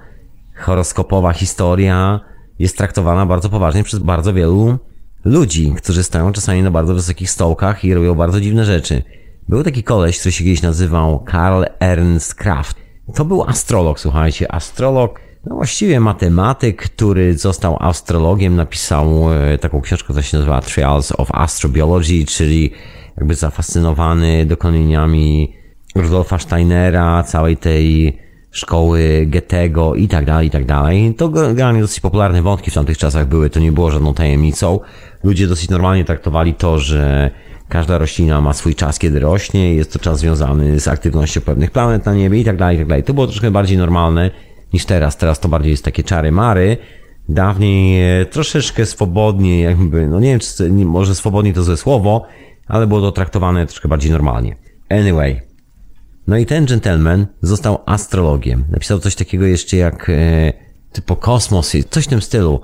horoskopowa historia jest traktowana bardzo poważnie przez bardzo wielu ludzi, którzy stoją czasami na bardzo wysokich stołkach i robią bardzo dziwne rzeczy. Był taki koleś, który się kiedyś nazywał Karl Ernst Kraft. To był astrolog, słuchajcie, astrolog, no właściwie matematyk, który został astrologiem, napisał e, taką książkę, która się nazywa Trials of Astrobiology, czyli jakby zafascynowany dokonaniami Rudolfa Steinera, całej tej szkoły Goethego i tak dalej, i tak dalej. To generalnie dosyć popularne wątki w tamtych czasach były, to nie było żadną tajemnicą. Ludzie dosyć normalnie traktowali to, że Każda roślina ma swój czas, kiedy rośnie, jest to czas związany z aktywnością pewnych planet na niebie i tak dalej, i tak dalej. To było troszkę bardziej normalne niż teraz. Teraz to bardziej jest takie czary mary. Dawniej e, troszeczkę swobodnie, jakby, no nie wiem, czy może swobodnie to złe słowo, ale było to traktowane troszkę bardziej normalnie. Anyway. No i ten gentleman został astrologiem. Napisał coś takiego jeszcze jak e, typu kosmos, coś w tym stylu.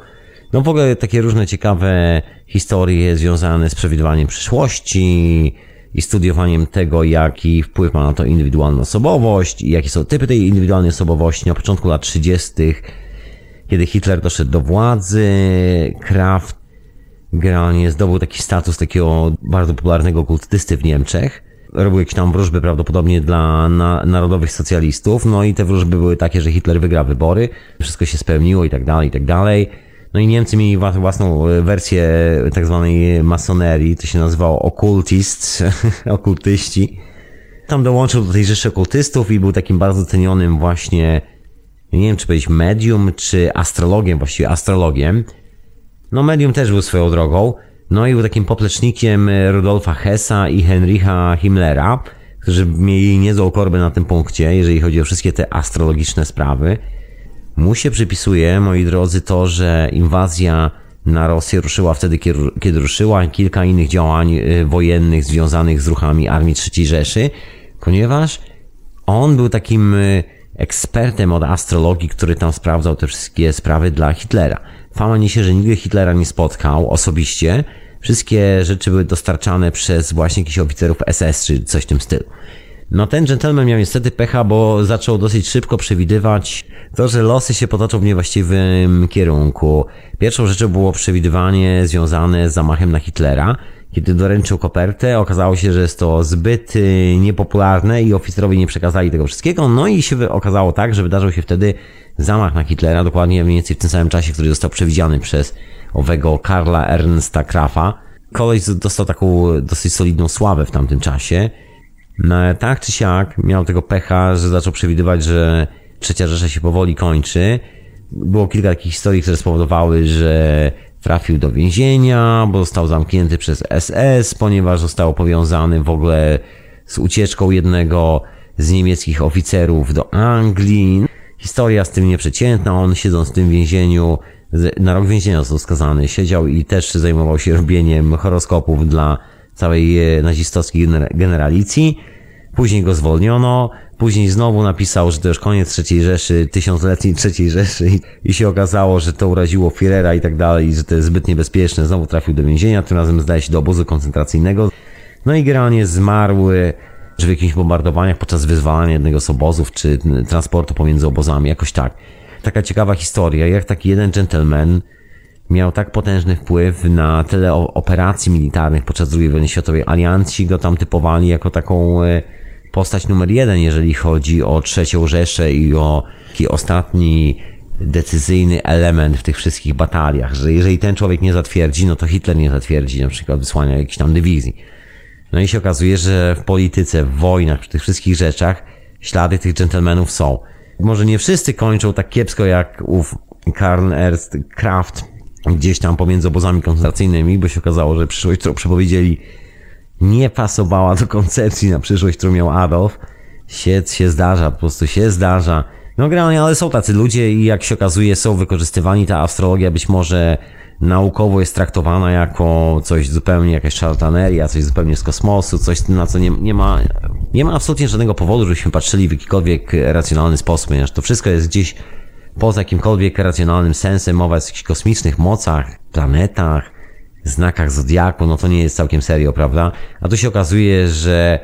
No w ogóle takie różne ciekawe historie związane z przewidywaniem przyszłości i studiowaniem tego, jaki wpływ ma na to indywidualna osobowość i jakie są typy tej indywidualnej osobowości. Na początku lat 30., kiedy Hitler doszedł do władzy, Kraft generalnie zdobył taki status takiego bardzo popularnego kultysty w Niemczech. Robił jakieś tam wróżby prawdopodobnie dla na, narodowych socjalistów, no i te wróżby były takie, że Hitler wygra wybory, wszystko się spełniło i tak dalej, i tak dalej. No i Niemcy mieli własną e, wersję tak zwanej masonerii, to się nazywało okultist, okultyści. Tam dołączył do tej rzeszy okultystów i był takim bardzo cenionym właśnie, nie wiem czy powiedzieć medium, czy astrologiem, właściwie astrologiem. No medium też był swoją drogą. No i był takim poplecznikiem Rudolfa Hessa i Heinricha Himmlera, którzy mieli niezłą korbę na tym punkcie, jeżeli chodzi o wszystkie te astrologiczne sprawy. Mu się przypisuje, moi drodzy, to, że inwazja na Rosję ruszyła wtedy, kiedy ruszyła, kilka innych działań y, wojennych związanych z ruchami Armii III Rzeszy, ponieważ on był takim y, ekspertem od astrologii, który tam sprawdzał te wszystkie sprawy dla Hitlera. Fama niesie, że nigdy Hitlera nie spotkał osobiście. Wszystkie rzeczy były dostarczane przez właśnie jakichś oficerów SS czy coś w tym stylu. No ten gentleman miał niestety pecha, bo zaczął dosyć szybko przewidywać to, że losy się potoczą w niewłaściwym kierunku. Pierwszą rzeczą było przewidywanie związane z zamachem na Hitlera. Kiedy doręczył kopertę, okazało się, że jest to zbyt y, niepopularne i oficerowie nie przekazali tego wszystkiego. No i się okazało tak, że wydarzył się wtedy zamach na Hitlera, dokładnie mniej więcej w tym samym czasie, który został przewidziany przez owego Karla Ernsta Krafa. Koleś dostał taką dosyć solidną sławę w tamtym czasie. No, tak czy siak miał tego pecha, że zaczął przewidywać, że trzecia Rzesza się powoli kończy. Było kilka takich historii, które spowodowały, że trafił do więzienia, bo został zamknięty przez SS, ponieważ został powiązany w ogóle z ucieczką jednego z niemieckich oficerów do Anglii. Historia z tym nieprzeciętna, on siedząc w tym więzieniu, na rok więzienia został skazany, siedział i też zajmował się robieniem horoskopów dla całej e, nazistowskiej generalicji. Później go zwolniono, później znowu napisał, że to już koniec III Rzeszy, tysiącletniej III Rzeszy i się okazało, że to uraziło Führera i tak dalej, że to jest zbyt niebezpieczne. Znowu trafił do więzienia, tym razem zdaje się do obozu koncentracyjnego. No i generalnie zmarł czy w jakichś bombardowaniach podczas wyzwalania jednego z obozów, czy transportu pomiędzy obozami, jakoś tak. Taka ciekawa historia, jak taki jeden gentleman miał tak potężny wpływ na tyle operacji militarnych podczas II wojny światowej. Alianci go tam typowali jako taką e, postać numer jeden, jeżeli chodzi o trzecią Rzeszę i o taki ostatni decyzyjny element w tych wszystkich bataliach, że jeżeli ten człowiek nie zatwierdzi, no to Hitler nie zatwierdzi na przykład wysłania jakiejś tam dywizji. No i się okazuje, że w polityce, w wojnach, w tych wszystkich rzeczach ślady tych dżentelmenów są. Może nie wszyscy kończą tak kiepsko jak ów Karl Ernst Kraft gdzieś tam pomiędzy obozami koncentracyjnymi, bo się okazało, że przyszłość, którą przepowiedzieli nie pasowała do koncepcji na przyszłość, którą miał Adolf. Się, się zdarza, po prostu się zdarza. No generalnie, ale są tacy ludzie i jak się okazuje są wykorzystywani, ta astrologia być może naukowo jest traktowana jako coś zupełnie, jakaś szarlataneria, coś zupełnie z kosmosu, coś na co nie, nie ma, nie ma absolutnie żadnego powodu, żebyśmy patrzyli w jakikolwiek racjonalny sposób, ponieważ to wszystko jest gdzieś poza jakimkolwiek racjonalnym sensem, mowa jest o jakichś kosmicznych mocach, planetach, znakach zodiaku, no to nie jest całkiem serio, prawda? A tu się okazuje, że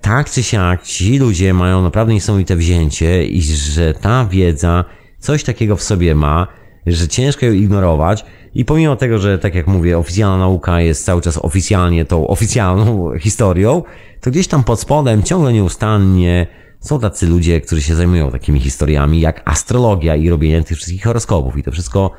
tak czy siak ci ludzie mają naprawdę niesamowite wzięcie i że ta wiedza coś takiego w sobie ma, że ciężko ją ignorować i pomimo tego, że tak jak mówię, oficjalna nauka jest cały czas oficjalnie tą oficjalną historią, to gdzieś tam pod spodem ciągle nieustannie są tacy ludzie, którzy się zajmują takimi historiami jak astrologia i robienie tych wszystkich horoskopów i to wszystko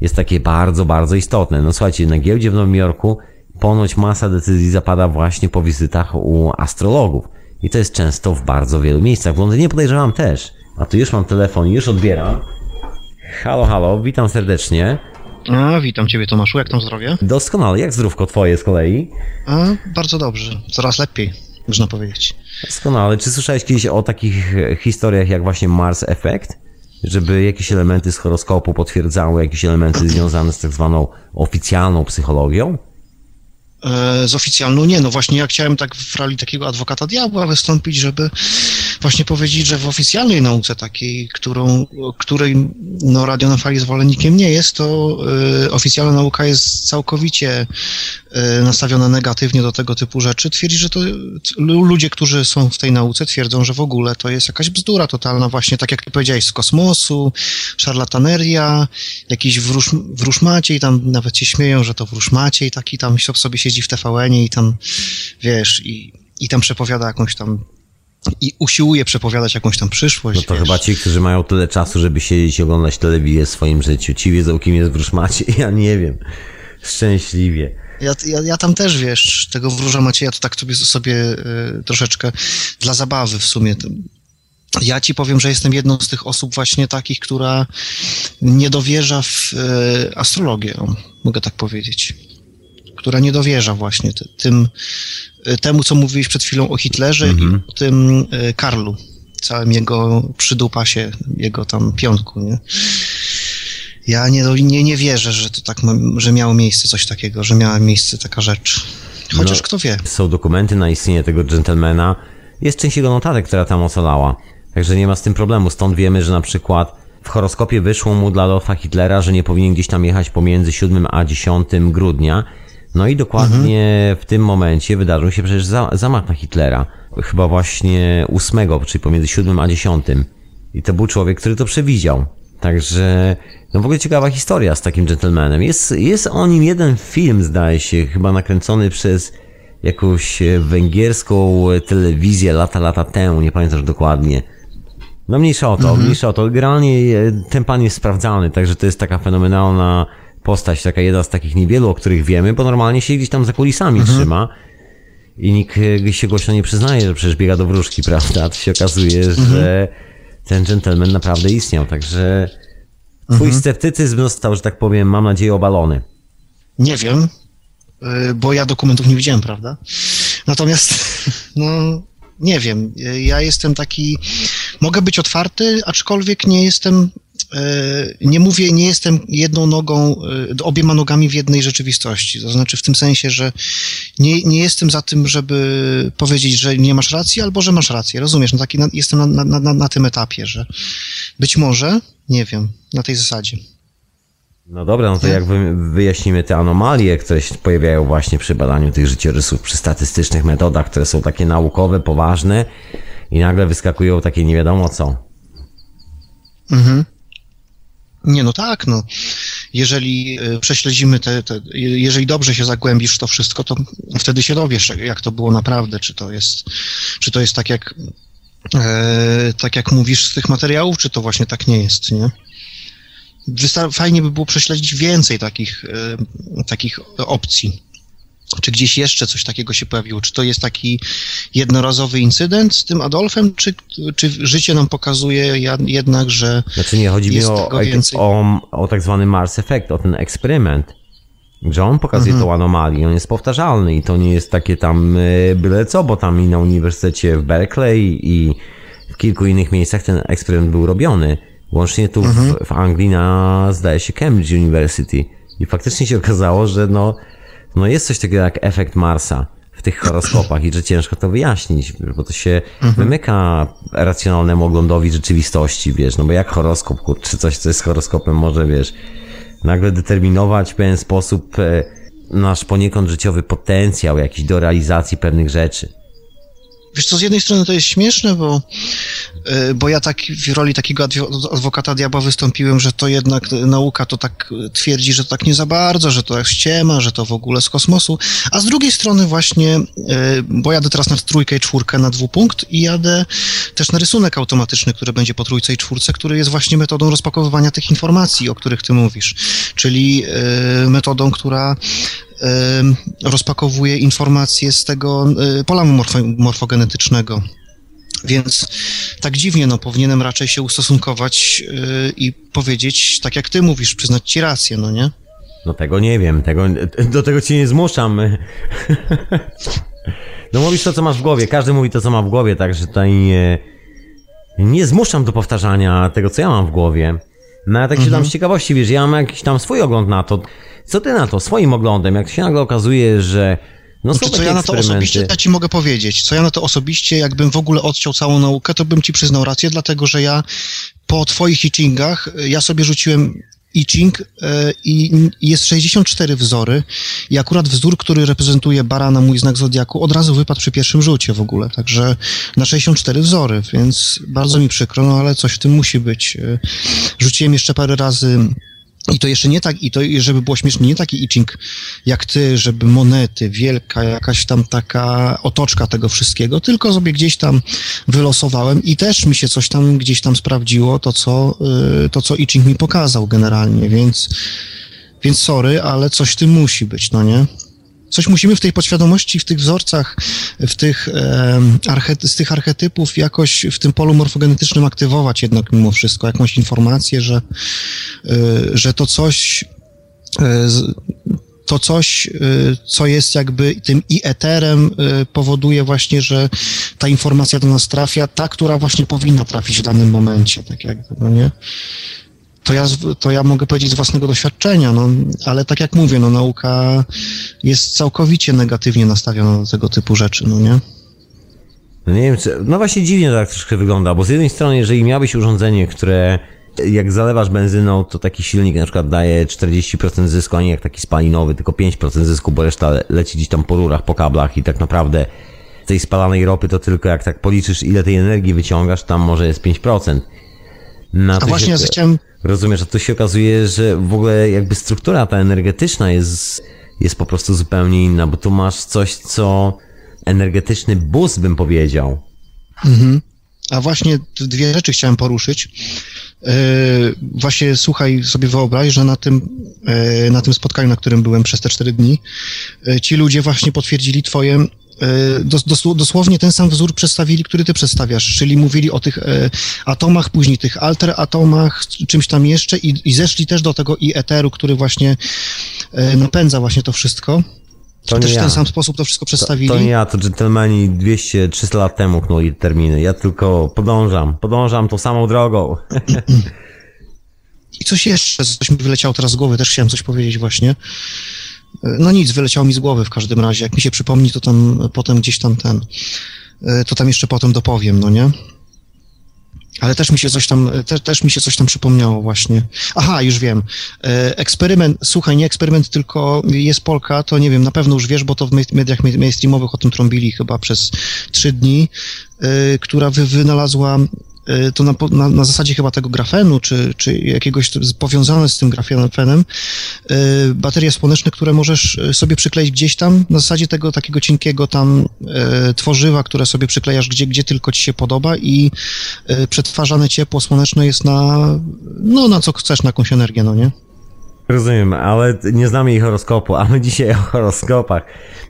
jest takie bardzo, bardzo istotne. No słuchajcie, na giełdzie w Nowym Jorku ponoć masa decyzji zapada właśnie po wizytach u astrologów. I to jest często w bardzo wielu miejscach. W Londynie podejrzewam też. A tu już mam telefon, już odbieram. Halo, halo, witam serdecznie. A, witam Ciebie Tomaszu, jak tam zdrowie? Doskonale, jak zdrówko twoje z kolei? A, bardzo dobrze, coraz lepiej, można powiedzieć. Doskonale. Czy słyszałeś kiedyś o takich historiach jak właśnie Mars Effect? Żeby jakieś elementy z horoskopu potwierdzały jakieś elementy związane z tak zwaną oficjalną psychologią? E, z oficjalną nie, no właśnie ja chciałem tak w roli takiego adwokata diabła wystąpić, żeby właśnie powiedzieć, że w oficjalnej nauce takiej, którą, której no, Radio na Fali zwolennikiem nie jest, to y, oficjalna nauka jest całkowicie y, nastawiona negatywnie do tego typu rzeczy. Twierdzi, że to ludzie, którzy są w tej nauce twierdzą, że w ogóle to jest jakaś bzdura totalna właśnie, tak jak ty powiedziałeś, z kosmosu, szarlataneria, jakiś wróż, wróżmacie i tam nawet się śmieją, że to wróżmacie i taki tam sobie siedzi w TVN-ie i tam, wiesz, i, i tam przepowiada jakąś tam i usiłuje przepowiadać jakąś tam przyszłość. No to wiesz. chyba ci, którzy mają tyle czasu, żeby siedzieć i oglądać telewizję w swoim życiu. Ci wiedzą, kim jest Wróżmacie. Ja nie wiem. Szczęśliwie. Ja, ja, ja tam też, wiesz, tego wróża Macieja to tak sobie, sobie y, troszeczkę dla zabawy w sumie. Ja ci powiem, że jestem jedną z tych osób właśnie takich, która nie dowierza w y, astrologię, mogę tak powiedzieć. Która nie dowierza właśnie ty, tym, y, temu, co mówiłeś przed chwilą o Hitlerze Mhm. i o tym y, Karlu, całym jego przydupasie, jego tam piątku, nie? Ja nie, nie, nie wierzę, że to tak, że miało miejsce coś takiego, że miała miejsce taka rzecz. Chociaż No. kto wie. Są dokumenty na istnienie tego dżentelmena. Jest część jego notatek, która tam ocalała. Także nie ma z tym problemu. Stąd wiemy, że na przykład w horoskopie wyszło mu dla Adolfa Hitlera, że nie powinien gdzieś tam jechać pomiędzy 7 a 10 grudnia. No i dokładnie w tym momencie wydarzył się przecież za, zamach na Hitlera. Chyba właśnie 8, czyli pomiędzy 7 a 10. I to był człowiek, który to przewidział. Także, no w ogóle ciekawa historia z takim gentlemanem. Jest, jest o nim jeden film, zdaje się, chyba nakręcony przez jakąś e, węgierską telewizję lata, lata temu, nie pamiętam już dokładnie. No mniejsza o to, mniejsza o to. Generalnie e, ten pan jest sprawdzalny, także to jest taka fenomenalna postać, taka jedna z takich niewielu, o których wiemy, bo normalnie się gdzieś tam za kulisami trzyma i nikt e, się głośno nie przyznaje, że przecież biega do wróżki, prawda? A to się okazuje, że ten gentleman naprawdę istniał, także twój sceptycyzm został, że tak powiem, mam nadzieję, obalony. Nie wiem, y, bo ja dokumentów nie widziałem, prawda? Natomiast, no, nie wiem. y, Ja jestem taki. Mogę być otwarty, aczkolwiek nie jestem. Y, Nie mówię, nie jestem jedną nogą, y, obiema nogami w jednej rzeczywistości. To znaczy w tym sensie, że nie, nie jestem za tym, żeby powiedzieć, że nie masz racji, albo że masz rację. Rozumiesz? No taki na, jestem na, na, na, tym etapie, że być może, nie wiem, na tej zasadzie. No dobra, no to jak wy- wyjaśnimy te anomalie, które się pojawiają właśnie przy badaniu tych życiorysów, przy statystycznych metodach, które są takie naukowe, poważne i nagle wyskakują takie nie wiadomo co. Nie, no tak, no. Jeżeli y, prześledzimy te, te, jeżeli dobrze się zagłębisz w to wszystko, to wtedy się dowiesz, jak to było naprawdę, czy to jest, czy to jest tak jak, e, tak jak mówisz z tych materiałów, czy to właśnie tak nie jest, nie? Fajnie by było prześledzić więcej takich, e, takich opcji. Czy gdzieś jeszcze coś takiego się pojawiło? Czy to jest taki jednorazowy incydent z tym Adolfem, czy, czy życie nam pokazuje jednak, że Znaczy nie, chodzi mi o, o, o tak zwany Mars Effect, o ten eksperyment, że on pokazuje Mhm. tą anomalię, on jest powtarzalny i to nie jest takie tam e, byle co, bo tam i na uniwersytecie w Berkeley i w kilku innych miejscach ten eksperyment był robiony. Łącznie tu Mhm. w, w Anglii na, zdaje się, Cambridge University. I faktycznie się okazało, że no, no jest coś takiego jak efekt Marsa w tych horoskopach i że ciężko to wyjaśnić, bo to się Mhm. wymyka racjonalnemu oglądowi rzeczywistości, wiesz, no bo jak horoskop, czy coś, co jest horoskopem może, wiesz, nagle determinować w pewien sposób e, nasz poniekąd życiowy potencjał jakiś do realizacji pewnych rzeczy. Wiesz co, z jednej strony to jest śmieszne, bo, bo ja tak w roli takiego adwo- adwokata diabła wystąpiłem, że to jednak nauka to tak y, twierdzi, że to tak nie za bardzo, że to jest ściema, że to w ogóle z kosmosu, a z drugiej strony właśnie, y, bo jadę teraz na trójkę i czwórkę na dwupunkt i jadę też na rysunek automatyczny, który będzie po trójce i czwórce, który jest właśnie metodą rozpakowywania tych informacji, o których ty mówisz, czyli y, metodą, która rozpakowuje informacje z tego y, pola morfo, morfogenetycznego. Więc tak dziwnie, no, powinienem raczej się ustosunkować y, i powiedzieć, tak jak ty mówisz, przyznać ci rację, no nie? No tego nie wiem, tego, do tego cię nie zmuszam. No mówisz to, co masz w głowie. Każdy mówi to, co ma w głowie, także tutaj nie, nie zmuszam do powtarzania tego, co ja mam w głowie. No ja tak się mhm. dam z ciekawości, wiesz, ja mam jakiś tam swój ogląd na to. Co ty na to, swoim oglądem, jak się nagle okazuje, że no znaczy, co ja na to osobiście ja ci mogę powiedzieć? Co ja na to osobiście, jakbym w ogóle odciął całą naukę, to bym ci przyznał rację, dlatego że ja po twoich teachingach, ja sobie rzuciłem i Ching e, i jest 64 wzory i akurat wzór, który reprezentuje barana, mój znak zodiaku, od razu wypadł przy pierwszym rzucie w ogóle, także na 64 wzory, więc bardzo mi przykro, no ale coś w tym musi być. E, rzuciłem jeszcze parę razy i to jeszcze nie tak, i to, żeby było śmiesznie, nie taki itching jak ty, żeby monety, wielka jakaś tam taka otoczka tego wszystkiego, tylko sobie gdzieś tam wylosowałem i też mi się coś tam gdzieś tam sprawdziło, to co, y, to co itching mi pokazał generalnie, więc, więc sorry, ale coś w tym musi być, no nie? Coś musimy w tej podświadomości, w tych wzorcach, w tych, e, z tych archetypów jakoś w tym polu morfogenetycznym aktywować jednak mimo wszystko, jakąś informację, że, e, że to coś, e, to coś, e, co jest jakby tym i eterem e, powoduje właśnie, że ta informacja do nas trafia, ta, która właśnie powinna trafić w danym momencie, tak jakby, no nie? To ja, to ja mogę powiedzieć z własnego doświadczenia, no, ale tak jak mówię, no, nauka jest całkowicie negatywnie nastawiona do tego typu rzeczy, no nie? No nie wiem, czy, no właśnie dziwnie to tak troszkę wygląda, bo z jednej strony, jeżeli miałbyś urządzenie, które jak zalewasz benzyną, to taki silnik na przykład daje 40% zysku, a nie jak taki spalinowy, tylko 5% zysku, bo reszta leci gdzieś tam po rurach, po kablach i tak naprawdę tej spalanej ropy to tylko jak tak policzysz, ile tej energii wyciągasz, tam może jest 5%. Na A właśnie ja chciałem... Rozumiesz, a tu się okazuje, że w ogóle jakby struktura ta energetyczna jest, jest po prostu zupełnie inna, bo tu masz coś, co energetyczny bus bym powiedział. Mhm. A właśnie dwie rzeczy chciałem poruszyć. Yy, właśnie słuchaj, sobie wyobraź, że na tym, yy, na tym spotkaniu, na którym byłem przez te cztery dni, yy, ci ludzie właśnie potwierdzili twoje dosłownie ten sam wzór przedstawili, który ty przedstawiasz, czyli mówili o tych e, atomach, później tych alter atomach, czymś tam jeszcze i, i zeszli też do tego i eteru, który właśnie e, napędza właśnie to wszystko. To też w ten sam sposób to wszystko przedstawili. To, to nie ja, to dżentelmeni 200-300 lat temu knuli terminy. Ja tylko podążam, podążam tą samą drogą. I coś jeszcze, coś mi wyleciało teraz z głowy, też chciałem coś powiedzieć właśnie. No nic, wyleciało mi z głowy w każdym razie. Jak mi się przypomni, to tam potem gdzieś tam ten, e, to tam jeszcze potem dopowiem, no nie? Ale też mi się coś tam, te, też mi się coś tam przypomniało właśnie. Aha, już wiem. E, eksperyment, słuchaj, nie eksperyment, tylko jest Polka, to nie wiem, na pewno już wiesz, bo to w mediach mainstreamowych o tym trąbili chyba przez trzy dni, e, która wy, wynalazła to na, na, na, zasadzie chyba tego grafenu, czy, czy jakiegoś powiązane z tym grafenem, y, baterie słoneczne, które możesz y, sobie przykleić gdzieś tam, na zasadzie tego takiego cienkiego tam tworzywa, które sobie przyklejasz gdzie, gdzie tylko ci się podoba i przetwarzane ciepło słoneczne jest na, no na co chcesz, na jakąś energię, no nie? Rozumiem, ale nie znamy ich horoskopu, a my dzisiaj o horoskopach.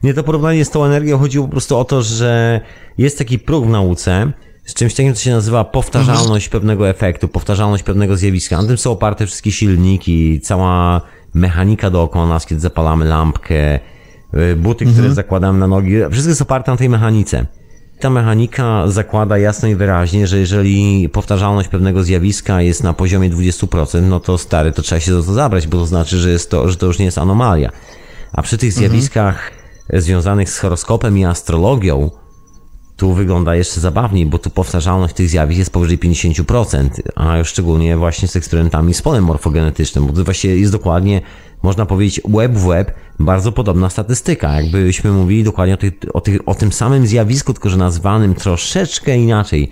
Nie, to porównanie z tą energią chodziło po prostu o to, że jest taki próg w nauce, z czymś takim, co się nazywa powtarzalność pewnego efektu, powtarzalność pewnego zjawiska. Na tym są oparte wszystkie silniki, cała mechanika dookoła nas, kiedy zapalamy lampkę, y, buty, mhm. które zakładamy na nogi. Wszystko jest oparte na tej mechanice. Ta mechanika zakłada jasno i wyraźnie, że jeżeli powtarzalność pewnego zjawiska jest na poziomie 20%, no to stary, to trzeba się za to zabrać, bo to znaczy, że, jest to, że to już nie jest anomalia. A przy tych mhm. zjawiskach mhm. związanych z horoskopem i astrologią, tu wygląda jeszcze zabawniej, bo tu powtarzalność tych zjawisk jest powyżej 50%, a już szczególnie właśnie z eksperymentami z polem morfogenetycznym, bo to właśnie jest dokładnie, można powiedzieć, web w web, bardzo podobna statystyka. Jakbyśmy mówili dokładnie o, tych, o, tych, o tym samym zjawisku, tylko że nazwanym troszeczkę inaczej.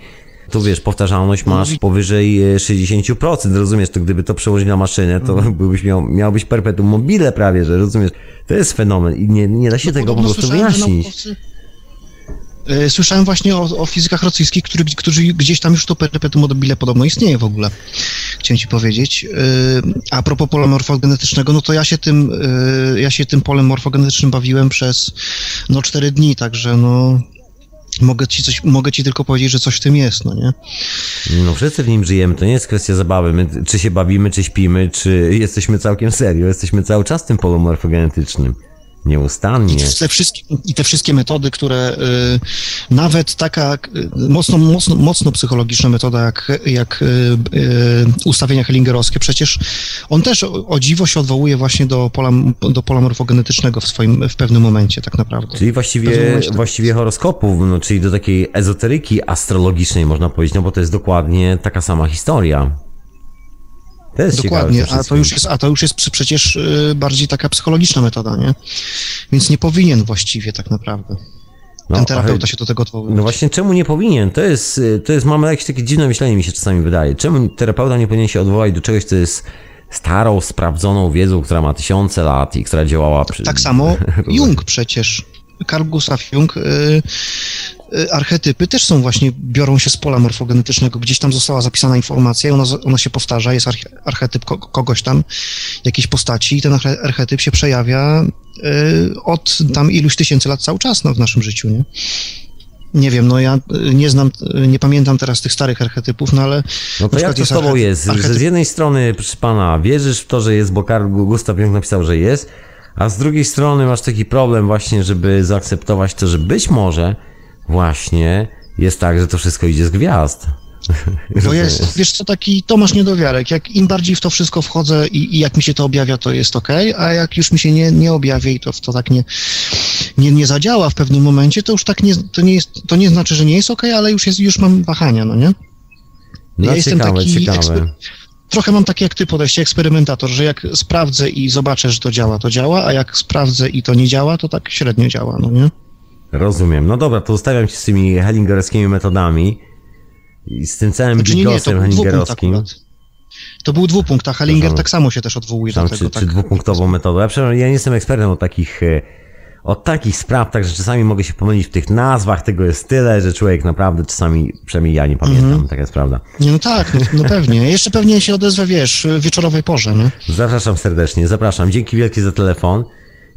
Tu wiesz, powtarzalność masz powyżej 60%, rozumiesz, to gdyby to przełożyć na maszynę, to mhm. byłbyś miał, miałbyś perpetuum mobile prawie, że rozumiesz. To jest fenomen i nie, nie da się no, tego po prostu wyjaśnić. E, słyszałem właśnie o, o fizykach rosyjskich, którzy gdzieś tam już to perpetuum mobile podobno istnieje w ogóle. Chciałem ci powiedzieć. E, a propos pola morfogenetycznego, no to ja się tym, e, ja się tym polem morfogenetycznym bawiłem przez no cztery dni, także no mogę ci, coś, mogę ci tylko powiedzieć, że coś w tym jest, no nie? No wszyscy w nim żyjemy, to nie jest kwestia zabawy, my, czy się bawimy, czy śpimy, czy jesteśmy całkiem serio, jesteśmy cały czas tym polem morfogenetycznym. Nieustannie. I te wszystkie, i te wszystkie metody, które y, nawet taka y, mocno, mocno, mocno psychologiczna metoda jak, jak y, y ustawienia hellingerowskie, przecież on też o, o, dziwo się odwołuje właśnie do pola, do pola morfogenetycznego w swoim, w pewnym momencie tak naprawdę. Czyli właściwie, tak właściwie horoskopów, no, czyli do takiej ezoteryki astrologicznej można powiedzieć, no bo to jest dokładnie taka sama historia. To jest Dokładnie, a to, już jest, a to już jest przecież y, bardziej taka psychologiczna metoda, nie? Więc nie powinien właściwie tak naprawdę. No, Ten terapeuta się do tego odwołuje. No właśnie, czemu nie powinien? To jest, y, to jest, mamy jakieś takie dziwne myślenie, mi się czasami wydaje. Czemu terapeuta nie powinien się odwołać do czegoś, co jest starą, sprawdzoną wiedzą, która ma tysiące lat i która działała przy... Tak samo Jung przecież. Karl Gustav Jung, y, archetypy też są właśnie, biorą się z pola morfogenetycznego, gdzieś tam została zapisana informacja i ona, ona się powtarza, jest archetyp kogoś tam, jakiejś postaci i ten archetyp się przejawia y, od tam iluś tysięcy lat cały czas no, w naszym życiu, nie? Nie wiem, no ja nie znam, nie pamiętam teraz tych starych archetypów, no ale... No to jak to z tobą jest? Archetyp... Że z jednej strony, proszę pana, wierzysz w to, że jest, bo Karl Gustav Jung napisał, że jest, a z drugiej strony masz taki problem właśnie, żeby zaakceptować to, że być może właśnie jest tak, że to wszystko idzie z gwiazd. To jest, wiesz co, taki Tomasz Niedowiarek, jak im bardziej w to wszystko wchodzę i, i jak mi się to objawia, to jest ok, a jak już mi się nie, nie objawia i to, to tak nie, nie, nie zadziała w pewnym momencie, to już tak nie, to nie jest, to nie znaczy, że nie jest ok, ale już jest, już mam wahania, no nie? No ja ciekawe, jestem taki ciekawe trochę mam takie jak ty podejście, eksperymentator, że jak sprawdzę i zobaczę, że to działa, to działa, a jak sprawdzę i to nie działa, to tak średnio działa, no nie? Rozumiem. No dobra, to zostawiam się z tymi hellingerowskimi metodami i z tym całym znaczy, bigosem hellingerowskim. To był dwupunkt, a Hellinger tak samo się też odwołuje do tego. Czy, tak. czy dwupunktową metodą. Ja, ja nie jestem ekspertem od takich e, od takich spraw, także czasami mogę się pomylić w tych nazwach, tego jest tyle, że człowiek naprawdę czasami, przynajmniej ja nie pamiętam, mm -hmm. tak jest prawda. No tak, no, no pewnie. Jeszcze pewnie się odezwę, wiesz, w wieczorowej porze, nie? Zapraszam serdecznie, zapraszam. Dzięki wielkie za telefon.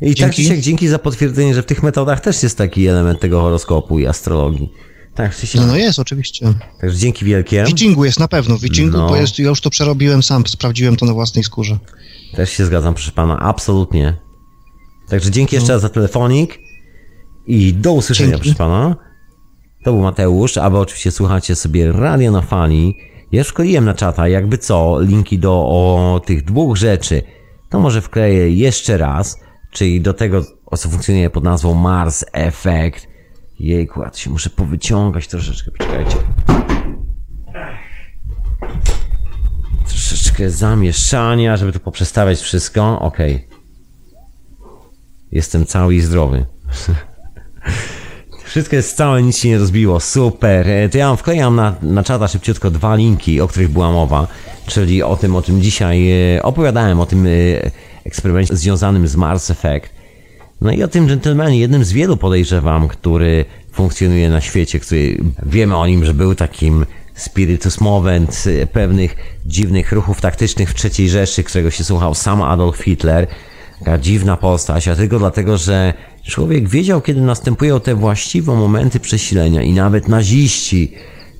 I dzięki. tak dzięki za potwierdzenie, że w tych metodach też jest taki element tego horoskopu i astrologii. Tak, No, no jest, oczywiście. Także dzięki wielkie. W witchingu jest na pewno, w witchingu, no. bo jest, ja już to przerobiłem sam, sprawdziłem to na własnej skórze. Też się zgadzam, proszę pana, absolutnie. Także dzięki jeszcze raz za telefonik i do usłyszenia, dzięki. proszę pana. To był Mateusz, a wy oczywiście słuchacie sobie radio na fali. Ja szkoliłem na czata, jakby co, linki do o, tych dwóch rzeczy, to może wkleję jeszcze raz, czyli do tego, o co funkcjonuje pod nazwą Mars Effect. Jejku, ja się muszę powyciągać troszeczkę, poczekajcie. Troszeczkę zamieszania, żeby tu poprzestawiać wszystko. Okay. Jestem cały i zdrowy. Wszystko jest całe, nic się nie rozbiło. Super. E, to ja wklejam na, na czata szybciutko dwa linki, o których była mowa, czyli o tym, o czym dzisiaj e, opowiadałem, o tym e, eksperymencie związanym z Mars Effect. No i o tym gentlemanie, jednym z wielu podejrzewam, który funkcjonuje na świecie, który wiemy o nim, że był takim spiritus movent pewnych dziwnych ruchów taktycznych w III Rzeszy, którego się słuchał sam Adolf Hitler taka dziwna postać, a tylko dlatego, że człowiek wiedział, kiedy następują te właściwe momenty przesilenia i nawet naziści,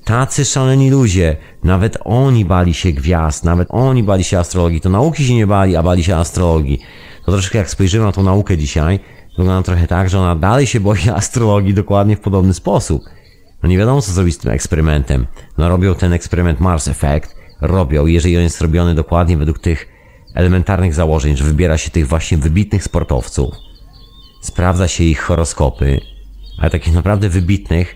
tacy szaleni ludzie, nawet oni bali się gwiazd, nawet oni bali się astrologii, to nauki się nie bali, a bali się astrologii. To troszkę jak spojrzymy na tą naukę dzisiaj, wygląda trochę tak, że ona dalej się boi astrologii dokładnie w podobny sposób. No nie wiadomo, co zrobić z tym eksperymentem. No robią ten eksperyment Mars Effect, robią, jeżeli on jest robiony dokładnie według tych elementarnych założeń, że wybiera się tych właśnie wybitnych sportowców, sprawdza się ich horoskopy, ale takich naprawdę wybitnych,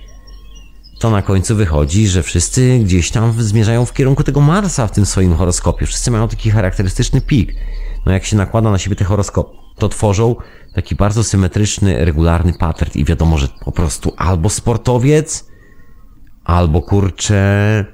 to na końcu wychodzi, że wszyscy gdzieś tam zmierzają w kierunku tego Marsa w tym swoim horoskopie. Wszyscy mają taki charakterystyczny pik. No jak się nakłada na siebie te horoskopy, to tworzą taki bardzo symetryczny, regularny pattern i wiadomo, że po prostu albo sportowiec, albo kurcze,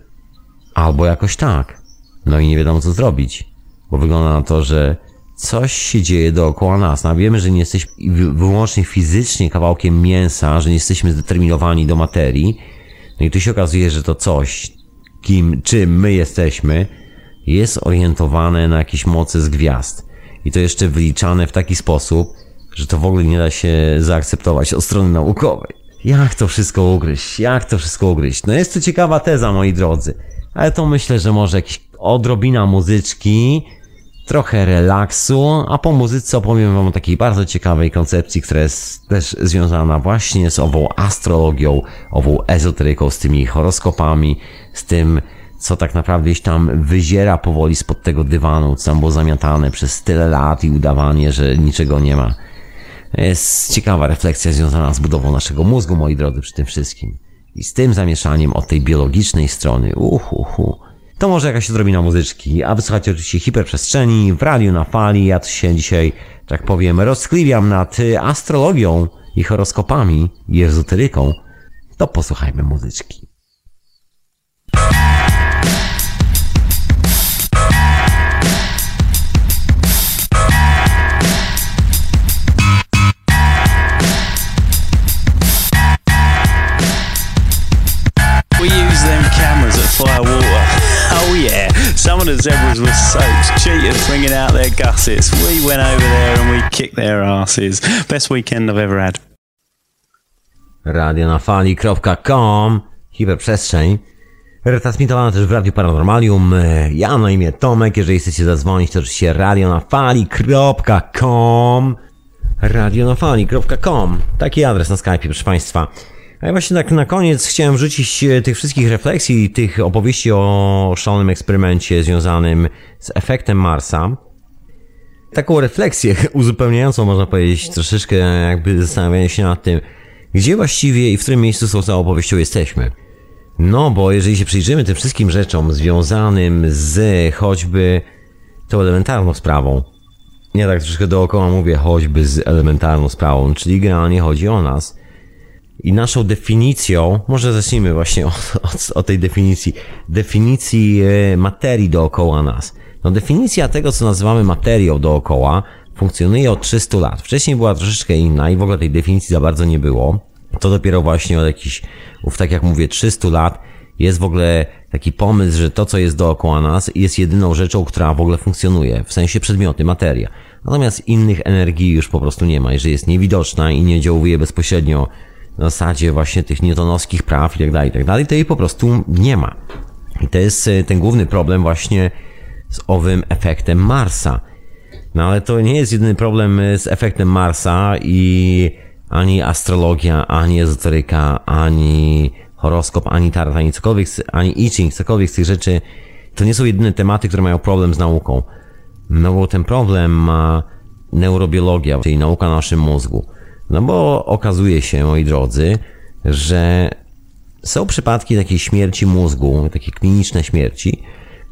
albo jakoś tak. No i nie wiadomo co zrobić bo wygląda na to, że coś się dzieje dookoła nas. No, wiemy, że nie jesteśmy wyłącznie fizycznie kawałkiem mięsa, że nie jesteśmy zdeterminowani do materii. No i tu się okazuje, że to coś, kim, czym my jesteśmy, jest orientowane na jakieś moce z gwiazd. I to jeszcze wyliczane w taki sposób, że to w ogóle nie da się zaakceptować od strony naukowej. Jak to wszystko ugryźć? Jak to wszystko ugryźć? No jest to ciekawa teza, moi drodzy. Ale to myślę, że może jakiś odrobina muzyczki, trochę relaksu, a po muzyce opowiem wam o takiej bardzo ciekawej koncepcji, która jest też związana właśnie z ową astrologią, ową ezoteryką, z tymi horoskopami, z tym, co tak naprawdę gdzieś tam wyziera powoli spod tego dywanu, co tam było zamiatane przez tyle lat i udawanie, że niczego nie ma. Jest ciekawa refleksja związana z budową naszego mózgu, moi drodzy, przy tym wszystkim. I z tym zamieszaniem od tej biologicznej strony. Uhu, To może jakaś odrobina muzyczki, a wysłuchacie oczywiście hiperprzestrzeni w radiu na fali. Ja tu się dzisiaj, tak powiem, rozkliwiam nad astrologią i horoskopami i ezoteryką. To posłuchajmy muzyczki. The zebras were soaked, cheaters bringing out their gussets. We went over there and we kicked their asses. Best weekend I've ever had. Radio na fali.com Hiperprzestrzeń. Retransmitowana też w Radiu Paranormalium. Ja na imię Tomek. Jeżeli chcecie zadzwonić to oczywiście radio na fali.com Radio na fali.com Taki adres na Skype proszę Państwa a ja właśnie tak na koniec chciałem wrzucić e, tych wszystkich refleksji, tych opowieści o szalonym eksperymencie związanym z efektem Marsa. Taką refleksję uzupełniającą, można powiedzieć, troszeczkę jakby zastanawianie się nad tym, gdzie właściwie i w którym miejscu z tą całą opowieścią jesteśmy. No, bo jeżeli się przyjrzymy tym wszystkim rzeczom związanym z choćby tą elementarną sprawą, ja tak troszkę dookoła mówię choćby z elementarną sprawą, czyli generalnie chodzi o nas, i naszą definicją, może zacznijmy właśnie od, od, od, tej definicji, definicji e, materii dookoła nas. No definicja tego, co nazywamy materią dookoła, funkcjonuje od 300 lat. Wcześniej była troszeczkę inna i w ogóle tej definicji za bardzo nie było. To dopiero właśnie od jakichś, tak jak mówię, 300 lat jest w ogóle taki pomysł, że to, co jest dookoła nas, jest jedyną rzeczą, która w ogóle funkcjonuje, w sensie przedmioty, materia. Natomiast innych energii już po prostu nie ma. Jeżeli jest niewidoczna i nie działuje bezpośrednio zasadzie właśnie tych newtonowskich praw i tak dalej, i tak to jej po prostu nie ma. I to jest e, ten główny problem właśnie z owym efektem Marsa. No ale to nie jest jedyny problem e, z efektem Marsa i ani astrologia, ani ezoteryka, ani horoskop, ani tarot, ani cokolwiek, ani I cokolwiek z tych rzeczy, to nie są jedyne tematy, które mają problem z nauką. No bo ten problem ma neurobiologia, czyli nauka na naszym mózgu. No bo okazuje się, moi drodzy, że są przypadki takiej śmierci mózgu, takie kliniczne śmierci.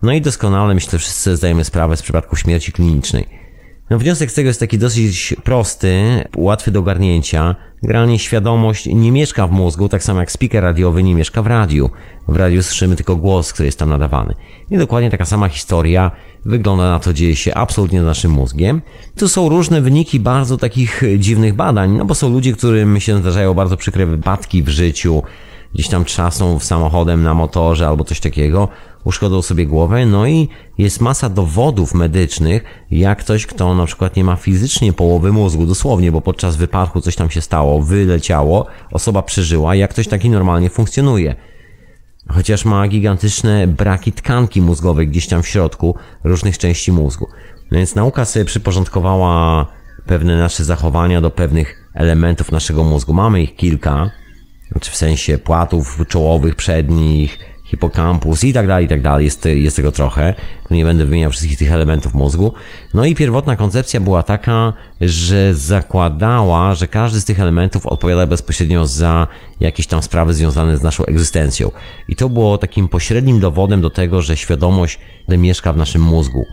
No i doskonale myślę, że wszyscy zdajemy sprawę z przypadków śmierci klinicznej. No wniosek z tego jest taki dosyć prosty, łatwy do ogarnięcia. Generalnie świadomość nie mieszka w mózgu, tak samo jak speaker radiowy nie mieszka w radiu. W radiu słyszymy tylko głos, który jest tam nadawany. I dokładnie taka sama historia wygląda na to, dzieje się absolutnie z naszym mózgiem. Tu są różne wyniki bardzo takich dziwnych badań, no bo są ludzie, którym się zdarzają bardzo przykre wypadki w życiu, gdzieś tam trzasną samochodem na motorze albo coś takiego, uszkodzą sobie głowę, no i jest masa dowodów medycznych, jak ktoś, kto na przykład nie ma fizycznie połowy mózgu, dosłownie, bo podczas wypadku coś tam się stało, wyleciało, osoba przeżyła, jak ktoś taki normalnie funkcjonuje. Chociaż ma gigantyczne braki tkanki mózgowej gdzieś tam w środku różnych części mózgu. No więc nauka sobie przyporządkowała pewne nasze zachowania do pewnych elementów naszego mózgu. Mamy ich kilka, znaczy w sensie płatów czołowych, przednich, hipokampus i tak dalej, i tak dalej. Jest, jest tego trochę. Nie będę wymieniał wszystkich tych elementów mózgu. No i pierwotna koncepcja była taka, że zakładała, że każdy z tych elementów odpowiada bezpośrednio za jakieś tam sprawy związane z naszą egzystencją. I to było takim pośrednim dowodem do tego, że świadomość mieszka w naszym mózgu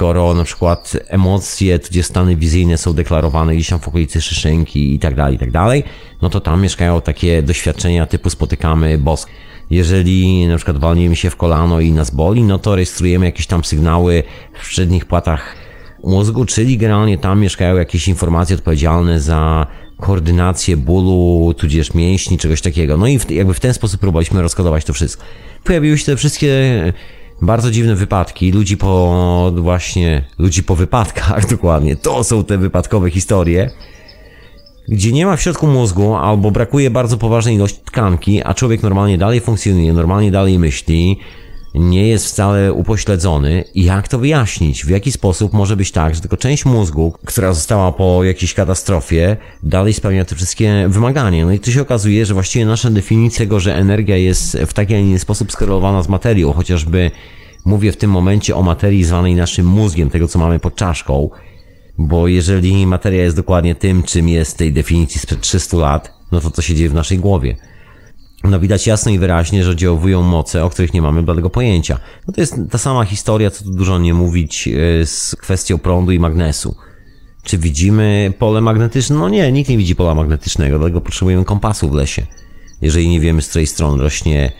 skoro na przykład emocje, tudzież stany wizyjne są deklarowane gdzieś tam w okolicy szyszynki i tak dalej, i tak dalej, no to tam mieszkają takie doświadczenia typu spotykamy boss. Jeżeli na przykład walniemy się w kolano i nas boli, no to rejestrujemy jakieś tam sygnały w przednich płatach mózgu, czyli generalnie tam mieszkają jakieś informacje odpowiedzialne za koordynację bólu, tudzież mięśni, czegoś takiego. No i w, jakby w ten sposób próbowaliśmy rozkodować to wszystko. Pojawiły się te wszystkie bardzo dziwne wypadki, ludzi po właśnie, ludzi po wypadkach dokładnie. To są te wypadkowe historie gdzie nie ma w środku mózgu albo brakuje bardzo poważnej ilości tkanki, a człowiek normalnie dalej funkcjonuje, normalnie dalej myśli, nie jest wcale upośledzony. Jak to wyjaśnić? W jaki sposób może być tak, że tylko część mózgu, która została po jakiejś katastrofie, dalej spełnia te wszystkie wymagania? No i tu się okazuje, że właściwie nasza definicja tego, że energia jest w taki, a nie inny sposób skorelowana z materią, chociażby mówię w tym momencie o materii zwanej naszym mózgiem, tego co mamy pod czaszką, bo jeżeli materia jest dokładnie tym, czym jest tej definicji sprzed 300 lat, no to co się dzieje w naszej głowie? No widać jasno i wyraźnie, że oddziałują moce, o których nie mamy bladego pojęcia. No to jest ta sama historia, co tu dużo nie mówić, e, z kwestią prądu i magnesu. Czy widzimy pole magnetyczne? No nie, nikt nie widzi pola magnetycznego, dlatego potrzebujemy kompasu w lesie. Jeżeli nie wiemy, z której strony rośnie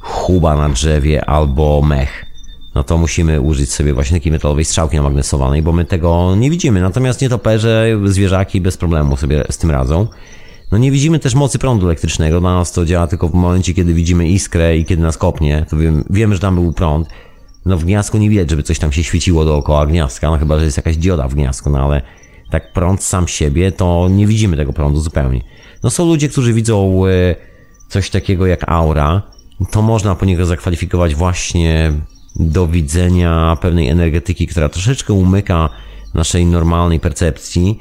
chuba na drzewie albo mech, no to musimy użyć sobie właśnie takiej metalowej strzałki namagnesowanej, bo my tego nie widzimy. Natomiast nietoperze, zwierzaki bez problemu sobie z tym radzą. No nie widzimy też mocy prądu elektrycznego, dla nas to działa tylko w momencie, kiedy widzimy iskrę i kiedy nas kopnie, to wiemy, wiemy że tam był prąd. No w gniazdku nie widać, żeby coś tam się świeciło dookoła gniazdka, no chyba, że jest jakaś dioda w gniazdku, no ale tak prąd sam siebie, to nie widzimy tego prądu zupełnie. No są ludzie, którzy widzą e, coś takiego jak aura, to można po niego zakwalifikować właśnie do widzenia pewnej energetyki, która troszeczkę umyka naszej normalnej percepcji,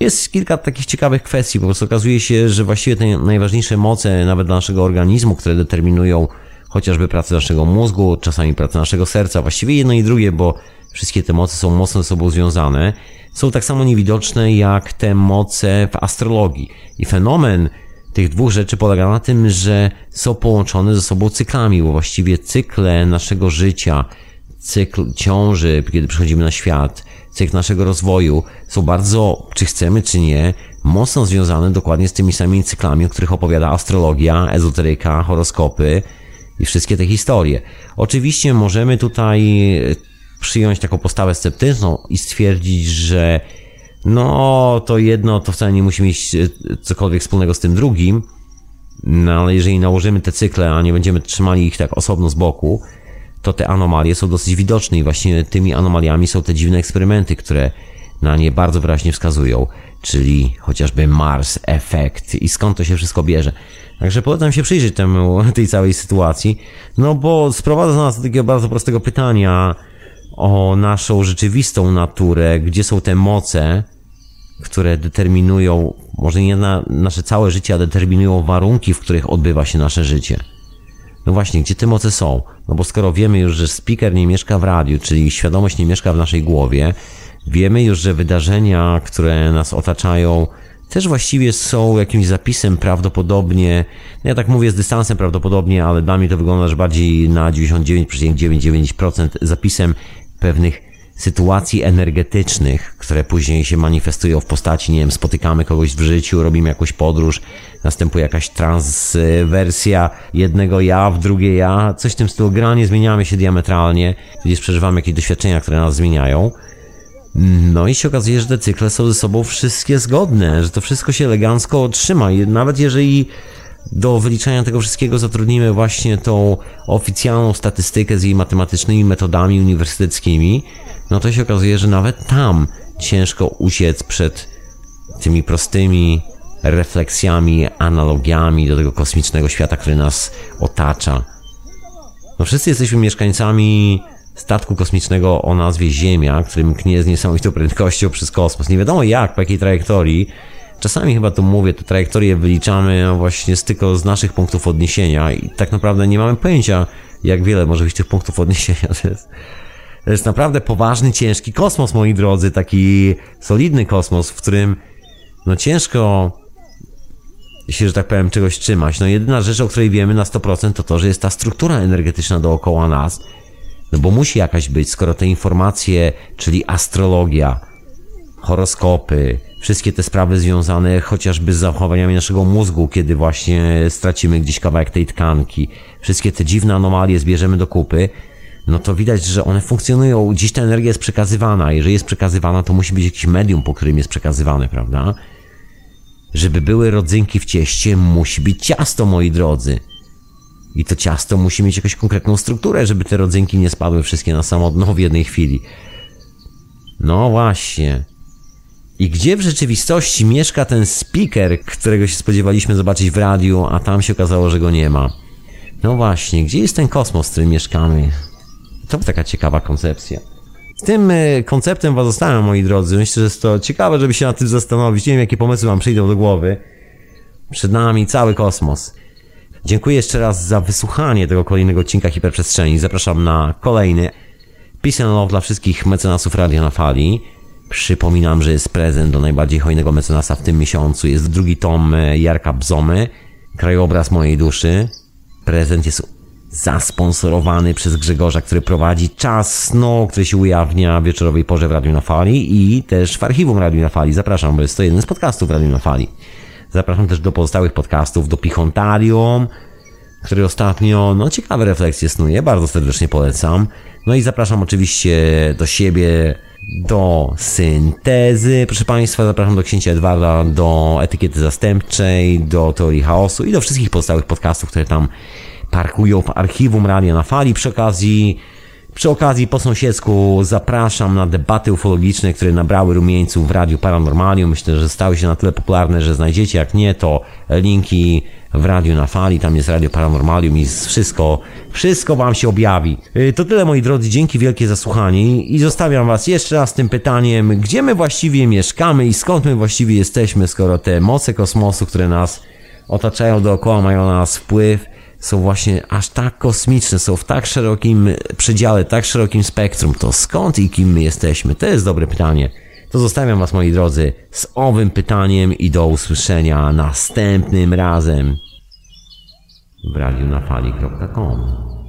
jest kilka takich ciekawych kwestii. Po prostu okazuje się, że właściwie te najważniejsze moce, nawet dla naszego organizmu, które determinują chociażby pracę naszego mózgu, czasami pracę naszego serca, właściwie jedno i drugie, bo wszystkie te moce są mocno ze sobą związane, są tak samo niewidoczne jak te moce w astrologii. I fenomen tych dwóch rzeczy polega na tym, że są połączone ze sobą cyklami, bo właściwie cykle naszego życia, cykl ciąży, kiedy przychodzimy na świat, cykl naszego rozwoju są bardzo, czy chcemy, czy nie, mocno związane dokładnie z tymi samymi cyklami, o których opowiada astrologia, ezoteryka, horoskopy i wszystkie te historie. Oczywiście możemy tutaj przyjąć taką postawę sceptyczną i stwierdzić, że no to jedno to wcale nie musi mieć e, cokolwiek wspólnego z tym drugim, no ale jeżeli nałożymy te cykle, a nie będziemy trzymali ich tak osobno z boku, to te anomalie są dosyć widoczne i właśnie tymi anomaliami są te dziwne eksperymenty, które na nie bardzo wyraźnie wskazują, czyli chociażby Mars efekt i skąd to się wszystko bierze. Także polecam się przyjrzeć temu, tej całej sytuacji, no bo sprowadza nas do takiego bardzo prostego pytania o naszą rzeczywistą naturę, gdzie są te moce, które determinują, może nie na nasze całe życie, a determinują warunki, w których odbywa się nasze życie. No właśnie, gdzie te moce są? No bo skoro wiemy już, że speaker nie mieszka w radiu, czyli świadomość nie mieszka w naszej głowie, wiemy już, że wydarzenia, które nas otaczają, też właściwie są jakimś zapisem prawdopodobnie, no ja tak mówię z dystansem prawdopodobnie, ale dla mnie to wygląda, że bardziej na 99,99% zapisem pewnych sytuacji energetycznych, które później się manifestują w postaci, nie wiem, spotykamy kogoś w życiu, robimy jakąś podróż, następuje jakaś transwersja jednego ja w drugie ja, coś w tym stylu, granie zmieniamy się diametralnie, gdzieś przeżywamy jakieś doświadczenia, które nas zmieniają. No i się okazuje, że te cykle są ze sobą wszystkie zgodne, że to wszystko się elegancko trzyma i nawet jeżeli do wyliczania tego wszystkiego zatrudnimy właśnie tą oficjalną statystykę z jej matematycznymi metodami uniwersyteckimi, no to się okazuje, że nawet tam ciężko uciec przed tymi prostymi refleksjami, analogiami do tego kosmicznego świata, który nas otacza. No wszyscy jesteśmy mieszkańcami statku kosmicznego o nazwie Ziemia, który mknie z niesamowitą prędkością przez kosmos. Nie wiadomo jak, po jakiej trajektorii. Czasami chyba tu mówię, te trajektorie wyliczamy właśnie z tylko z naszych punktów odniesienia i tak naprawdę nie mamy pojęcia, jak wiele może być tych punktów odniesienia. To jest, to jest naprawdę poważny, ciężki kosmos, moi drodzy, taki solidny kosmos, w którym no ciężko się, że tak powiem, czegoś trzymać. No jedyna rzecz, o której wiemy na 100% to to, że jest ta struktura energetyczna dookoła nas, no bo musi jakaś być, skoro te informacje, czyli astrologia, horoskopy, wszystkie te sprawy związane chociażby z zachowaniami naszego mózgu, kiedy właśnie stracimy gdzieś kawałek tej tkanki, wszystkie te dziwne anomalie zbierzemy do kupy, no to widać, że one funkcjonują, dziś ta energia jest przekazywana. Jeżeli jest przekazywana, to musi być jakiś medium, po którym jest przekazywane, prawda? Żeby były rodzynki w cieście, musi być ciasto, moi drodzy. I to ciasto musi mieć jakąś konkretną strukturę, żeby te rodzynki nie spadły wszystkie na samo dno w jednej chwili. No właśnie. I gdzie w rzeczywistości mieszka ten speaker, którego się spodziewaliśmy zobaczyć w radiu, a tam się okazało, że go nie ma? No właśnie, gdzie jest ten kosmos, w którym mieszkamy? To taka ciekawa koncepcja. Z tym e, konceptem was zostałem, moi drodzy. Myślę, że jest to ciekawe, żeby się nad tym zastanowić. Nie wiem, jakie pomysły wam przyjdą do głowy. Przed nami cały kosmos. Dziękuję jeszcze raz za wysłuchanie tego kolejnego odcinka Hiperprzestrzeni. Zapraszam na kolejny Peace and Love dla wszystkich mecenasów Radia na Fali. Przypominam, że jest prezent do najbardziej hojnego mecenasa w tym miesiącu. Jest drugi tom e, Jarka Bzomy, Krajobraz mojej duszy. Prezent jest zasponsorowany przez Grzegorza, który prowadzi czas snu, który się ujawnia w wieczorowej porze w Radiu na Fali i też w archiwum Radiu na Fali. Zapraszam, bo jest to jeden z podcastów Radiu na Fali. Zapraszam też do pozostałych podcastów, do Pichontarium, który ostatnio, no ciekawe refleksje snuje, bardzo serdecznie polecam. No i zapraszam oczywiście do siebie, do syntezy, proszę Państwa, zapraszam do księcia Edwarda, do etykiety zastępczej, do teorii chaosu i do wszystkich pozostałych podcastów, które tam parkują w archiwum Radia na Fali. Przy okazji, przy okazji po sąsiedzku zapraszam na debaty ufologiczne, które nabrały rumieńców w Radiu Paranormalium. Myślę, że stały się na tyle popularne, że znajdziecie, jak nie, to linki w Radiu na Fali, tam jest Radio Paranormalium i wszystko, wszystko Wam się objawi. Y, to tyle moi drodzy, dzięki wielkie za słuchanie i zostawiam Was jeszcze raz tym pytaniem, gdzie my właściwie mieszkamy i skąd my właściwie jesteśmy, skoro te moce kosmosu, które nas otaczają dookoła, mają na nas wpływ, są właśnie aż tak kosmiczne, są w tak szerokim przedziale, tak szerokim spektrum, to skąd i kim my jesteśmy? To jest dobre pytanie. To zostawiam Was, moi drodzy, z owym pytaniem i do usłyszenia następnym razem w radiu na fali.com.